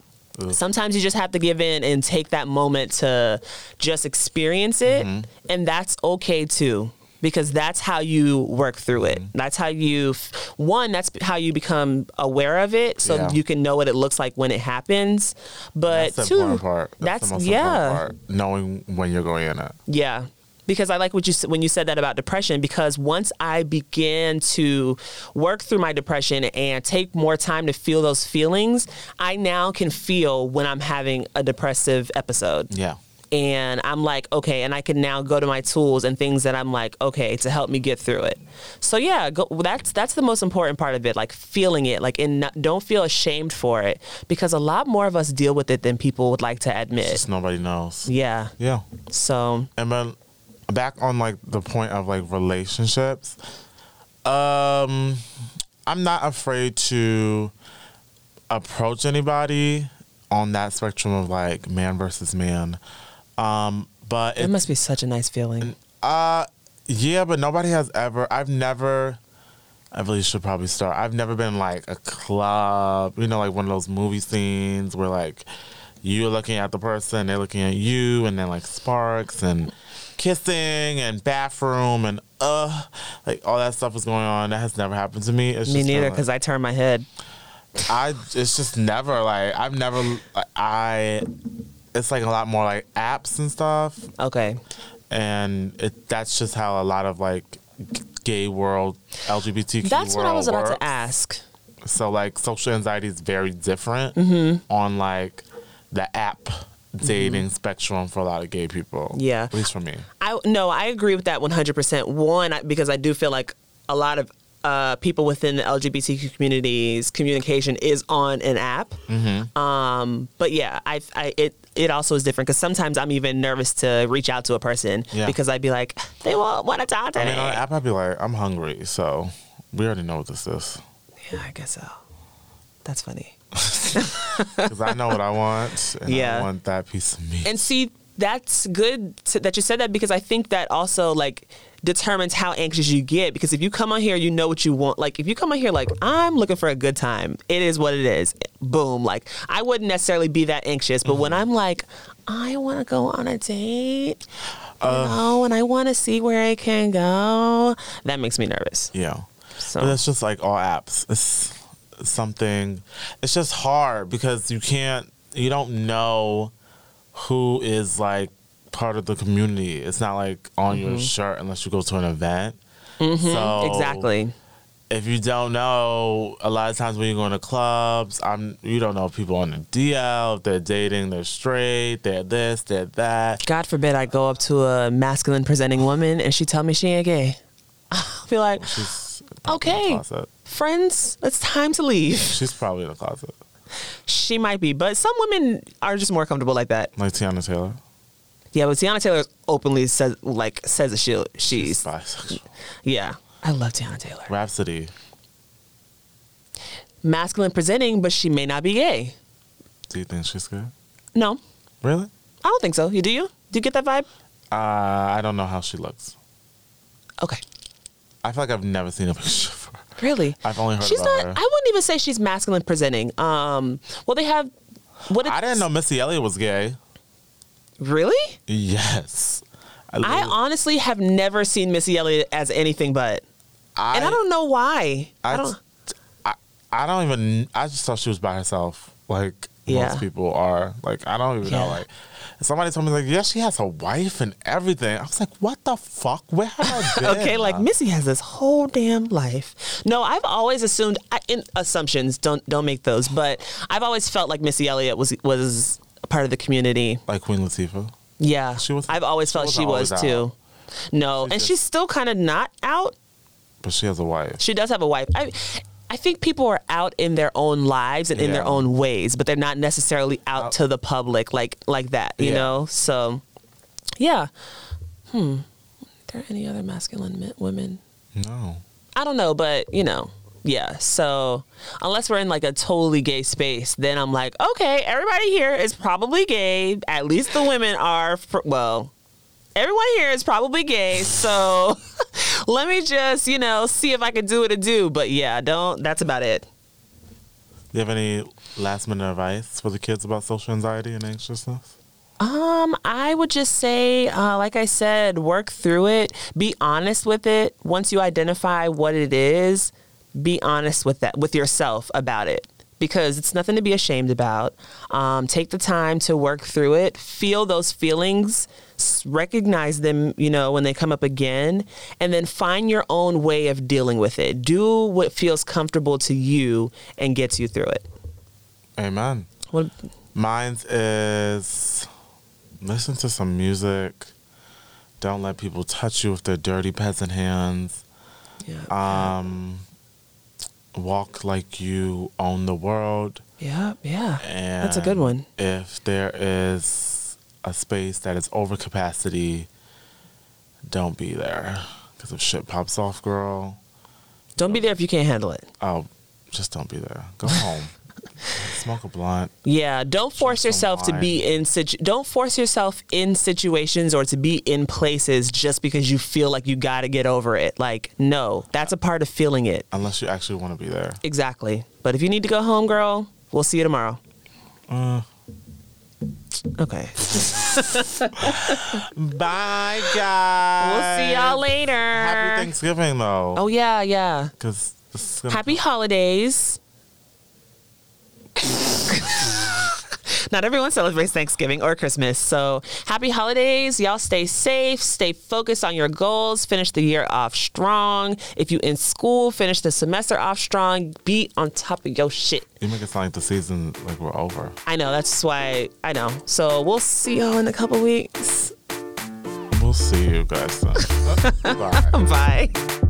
Sometimes you just have to give in and take that moment to just experience it. Mm-hmm. And that's okay too. Because that's how you work through it. Mm-hmm. That's how you, one, that's how you become aware of it so Yeah. you can know what it looks like when it happens. But That's the two, important part. That's, that's, yeah. important part. Knowing when you're going in it. Yeah. Because I like what you said when you said that about depression. Because once I began to work through my depression and take more time to feel those feelings, I now can feel when I'm having a depressive episode. Yeah. And I'm like, okay, and I can now go to my tools and things that I'm like, okay, to help me get through it. So yeah, go, that's that's the most important part of it, like feeling it, like and don't feel ashamed for it, because a lot more of us deal with it than people would like to admit. Just nobody knows. Yeah. Yeah. So And then back on like the point of like relationships, um, I'm not afraid to approach anybody on that spectrum of like man versus man. Um, but it it, must be such a nice feeling. uh, yeah, but nobody has ever. I've never. I really should probably start. I've never been like a club, you know, like one of those movie scenes where like you're looking at the person, they're looking at you, and then like sparks and kissing and bathroom and uh, like all that stuff was going on. That has never happened to me. It's Me just neither, because I turn my head. I. It's just never like I've never. Like, I. It's like a lot more like apps and stuff Okay. and it, that's just how a lot of like gay world LGBTQ That's what I world was about works. to ask. So like social anxiety is very different Mm-hmm. on like the app dating spectrum for a lot of gay people. Mm-hmm. Yeah. At least for me. I no, I agree with that 100%. One, I- because I do feel like a lot of uh, people within the LGBTQ communities communication is on an app. Mm-hmm. Um, but yeah, I, I it it also is different because sometimes I'm even nervous to reach out to a person Yeah. because I'd be like, they won't want to talk to I me. mean, on the app, I'd be like, I'm hungry, so we already know what this is. yeah, I guess so. That's funny. [laughs] Because I know what I want, and Yeah. I want that piece of meat. And see, that's good to, that you said that because I think that also like determines how anxious you get. Because if you come on here, you know what you want. Like if you come on here like I'm looking for a good time, it is what it is. Boom. Like I wouldn't necessarily be that anxious, but when mm-hmm. I'm like, I want to go on a date, you know, and I want to see where it can go, that makes me nervous. yeah. So But it's just like all apps. It's something. It's just hard because you can't. You don't know who is like part of the community. It's not like on your shirt unless you go to an event. So Mm-hmm. exactly. If you don't know, a lot of times when you go to clubs, I'm you don't know people on the DL, if they're dating, they're straight, they're this, they're that. God forbid I go up to a masculine presenting woman and she tell me she ain't gay. [laughs] I'll be like, in Okay. Friends, it's time to leave. She's probably in the closet. She might be, but some women are just more comfortable like that. Like Teyana Taylor. Yeah, but Teyana Taylor openly says like says that she she's bisexual. yeah. I love Teyana Taylor. Rapsody. Masculine presenting, but she may not be gay. Do you think she's gay? No, Really? I don't think so. You do you? Do you get that vibe? Uh, I don't know how she looks. Okay, I feel like I've never seen a picture. Really? I've only heard She's not. her. I wouldn't even say she's masculine presenting. Um, well, they have. What? I didn't know Missy Elliott was gay. Really? Yes. I literally- honestly have never seen Missy Elliott as anything but, I, and I don't know why. I, I, don't. I, I don't even. I just thought she was by herself. Like Yeah. most people are. Like I don't even know. Yeah. Like somebody told me like, yeah, she has a wife and everything. I was like, what the fuck? Where have I [laughs] been? Okay, like Missy has this whole damn life. No, I've always assumed I, in assumptions. Don't don't make those. But I've always felt like Missy Elliott was was a part of the community. like Queen Latifah. Yeah, She was- I've always she felt wasn't she was too. No, She's and just- she's still kind of not out. But she has a wife. She does have a wife. I, I think people are out in their own lives and in their own ways, but they're not necessarily out Out- to the public like like that. You Yeah. know, so yeah. Hmm. Are there any other masculine men, women? No. I don't know, but you know, yeah. So unless we're in like a totally gay space, then I'm like, okay, everybody here is probably gay. At least the women are. For, well, everyone here is probably gay. So [laughs] let me just, you know, see if I can do what I do. But yeah, don't. That's about it. Do you have any last minute advice for the kids about social anxiety and anxiousness? Um, I would just say, uh, like I said, work through it. Be honest with it. Once you identify what it is, be honest with that with yourself about it because it's nothing to be ashamed about. Um, take the time to work through it. Feel those feelings. Recognize them, you know, when they come up again, and then find your own way of dealing with it. Do what feels comfortable to you and gets you through it. Amen. What, Mine is listen to some music. Don't let people touch you with their dirty peasant hands. yeah, Um, walk like you own the world. yeah, yeah. And That's a good one. If there is a space that is over capacity, don't be there. Because if shit pops off, girl, Don't be there if you can't handle it. oh, just don't be there. Go home. [laughs] Smoke a blunt. Yeah, don't force yourself to be in situ- don't force yourself in situations or to be in places just because you feel like you got to get over it. Like, no, that's a part of feeling it. Unless you actually want to be there. Exactly. But if you need to go home, girl, we'll see you tomorrow. Uh, Okay. [laughs] bye, guys. We'll see y'all later. Happy Thanksgiving, though. Oh yeah, yeah. Because Happy holidays. [laughs] Not everyone celebrates Thanksgiving or Christmas. So happy holidays. Y'all stay safe, stay focused on your goals, finish the year off strong. If you in school, finish the semester off strong. Be on top of your shit. You make it sound like the season like we're over. I know, that's why I know. So we'll see y'all in a couple weeks. We'll see you guys. [laughs] Bye. Bye.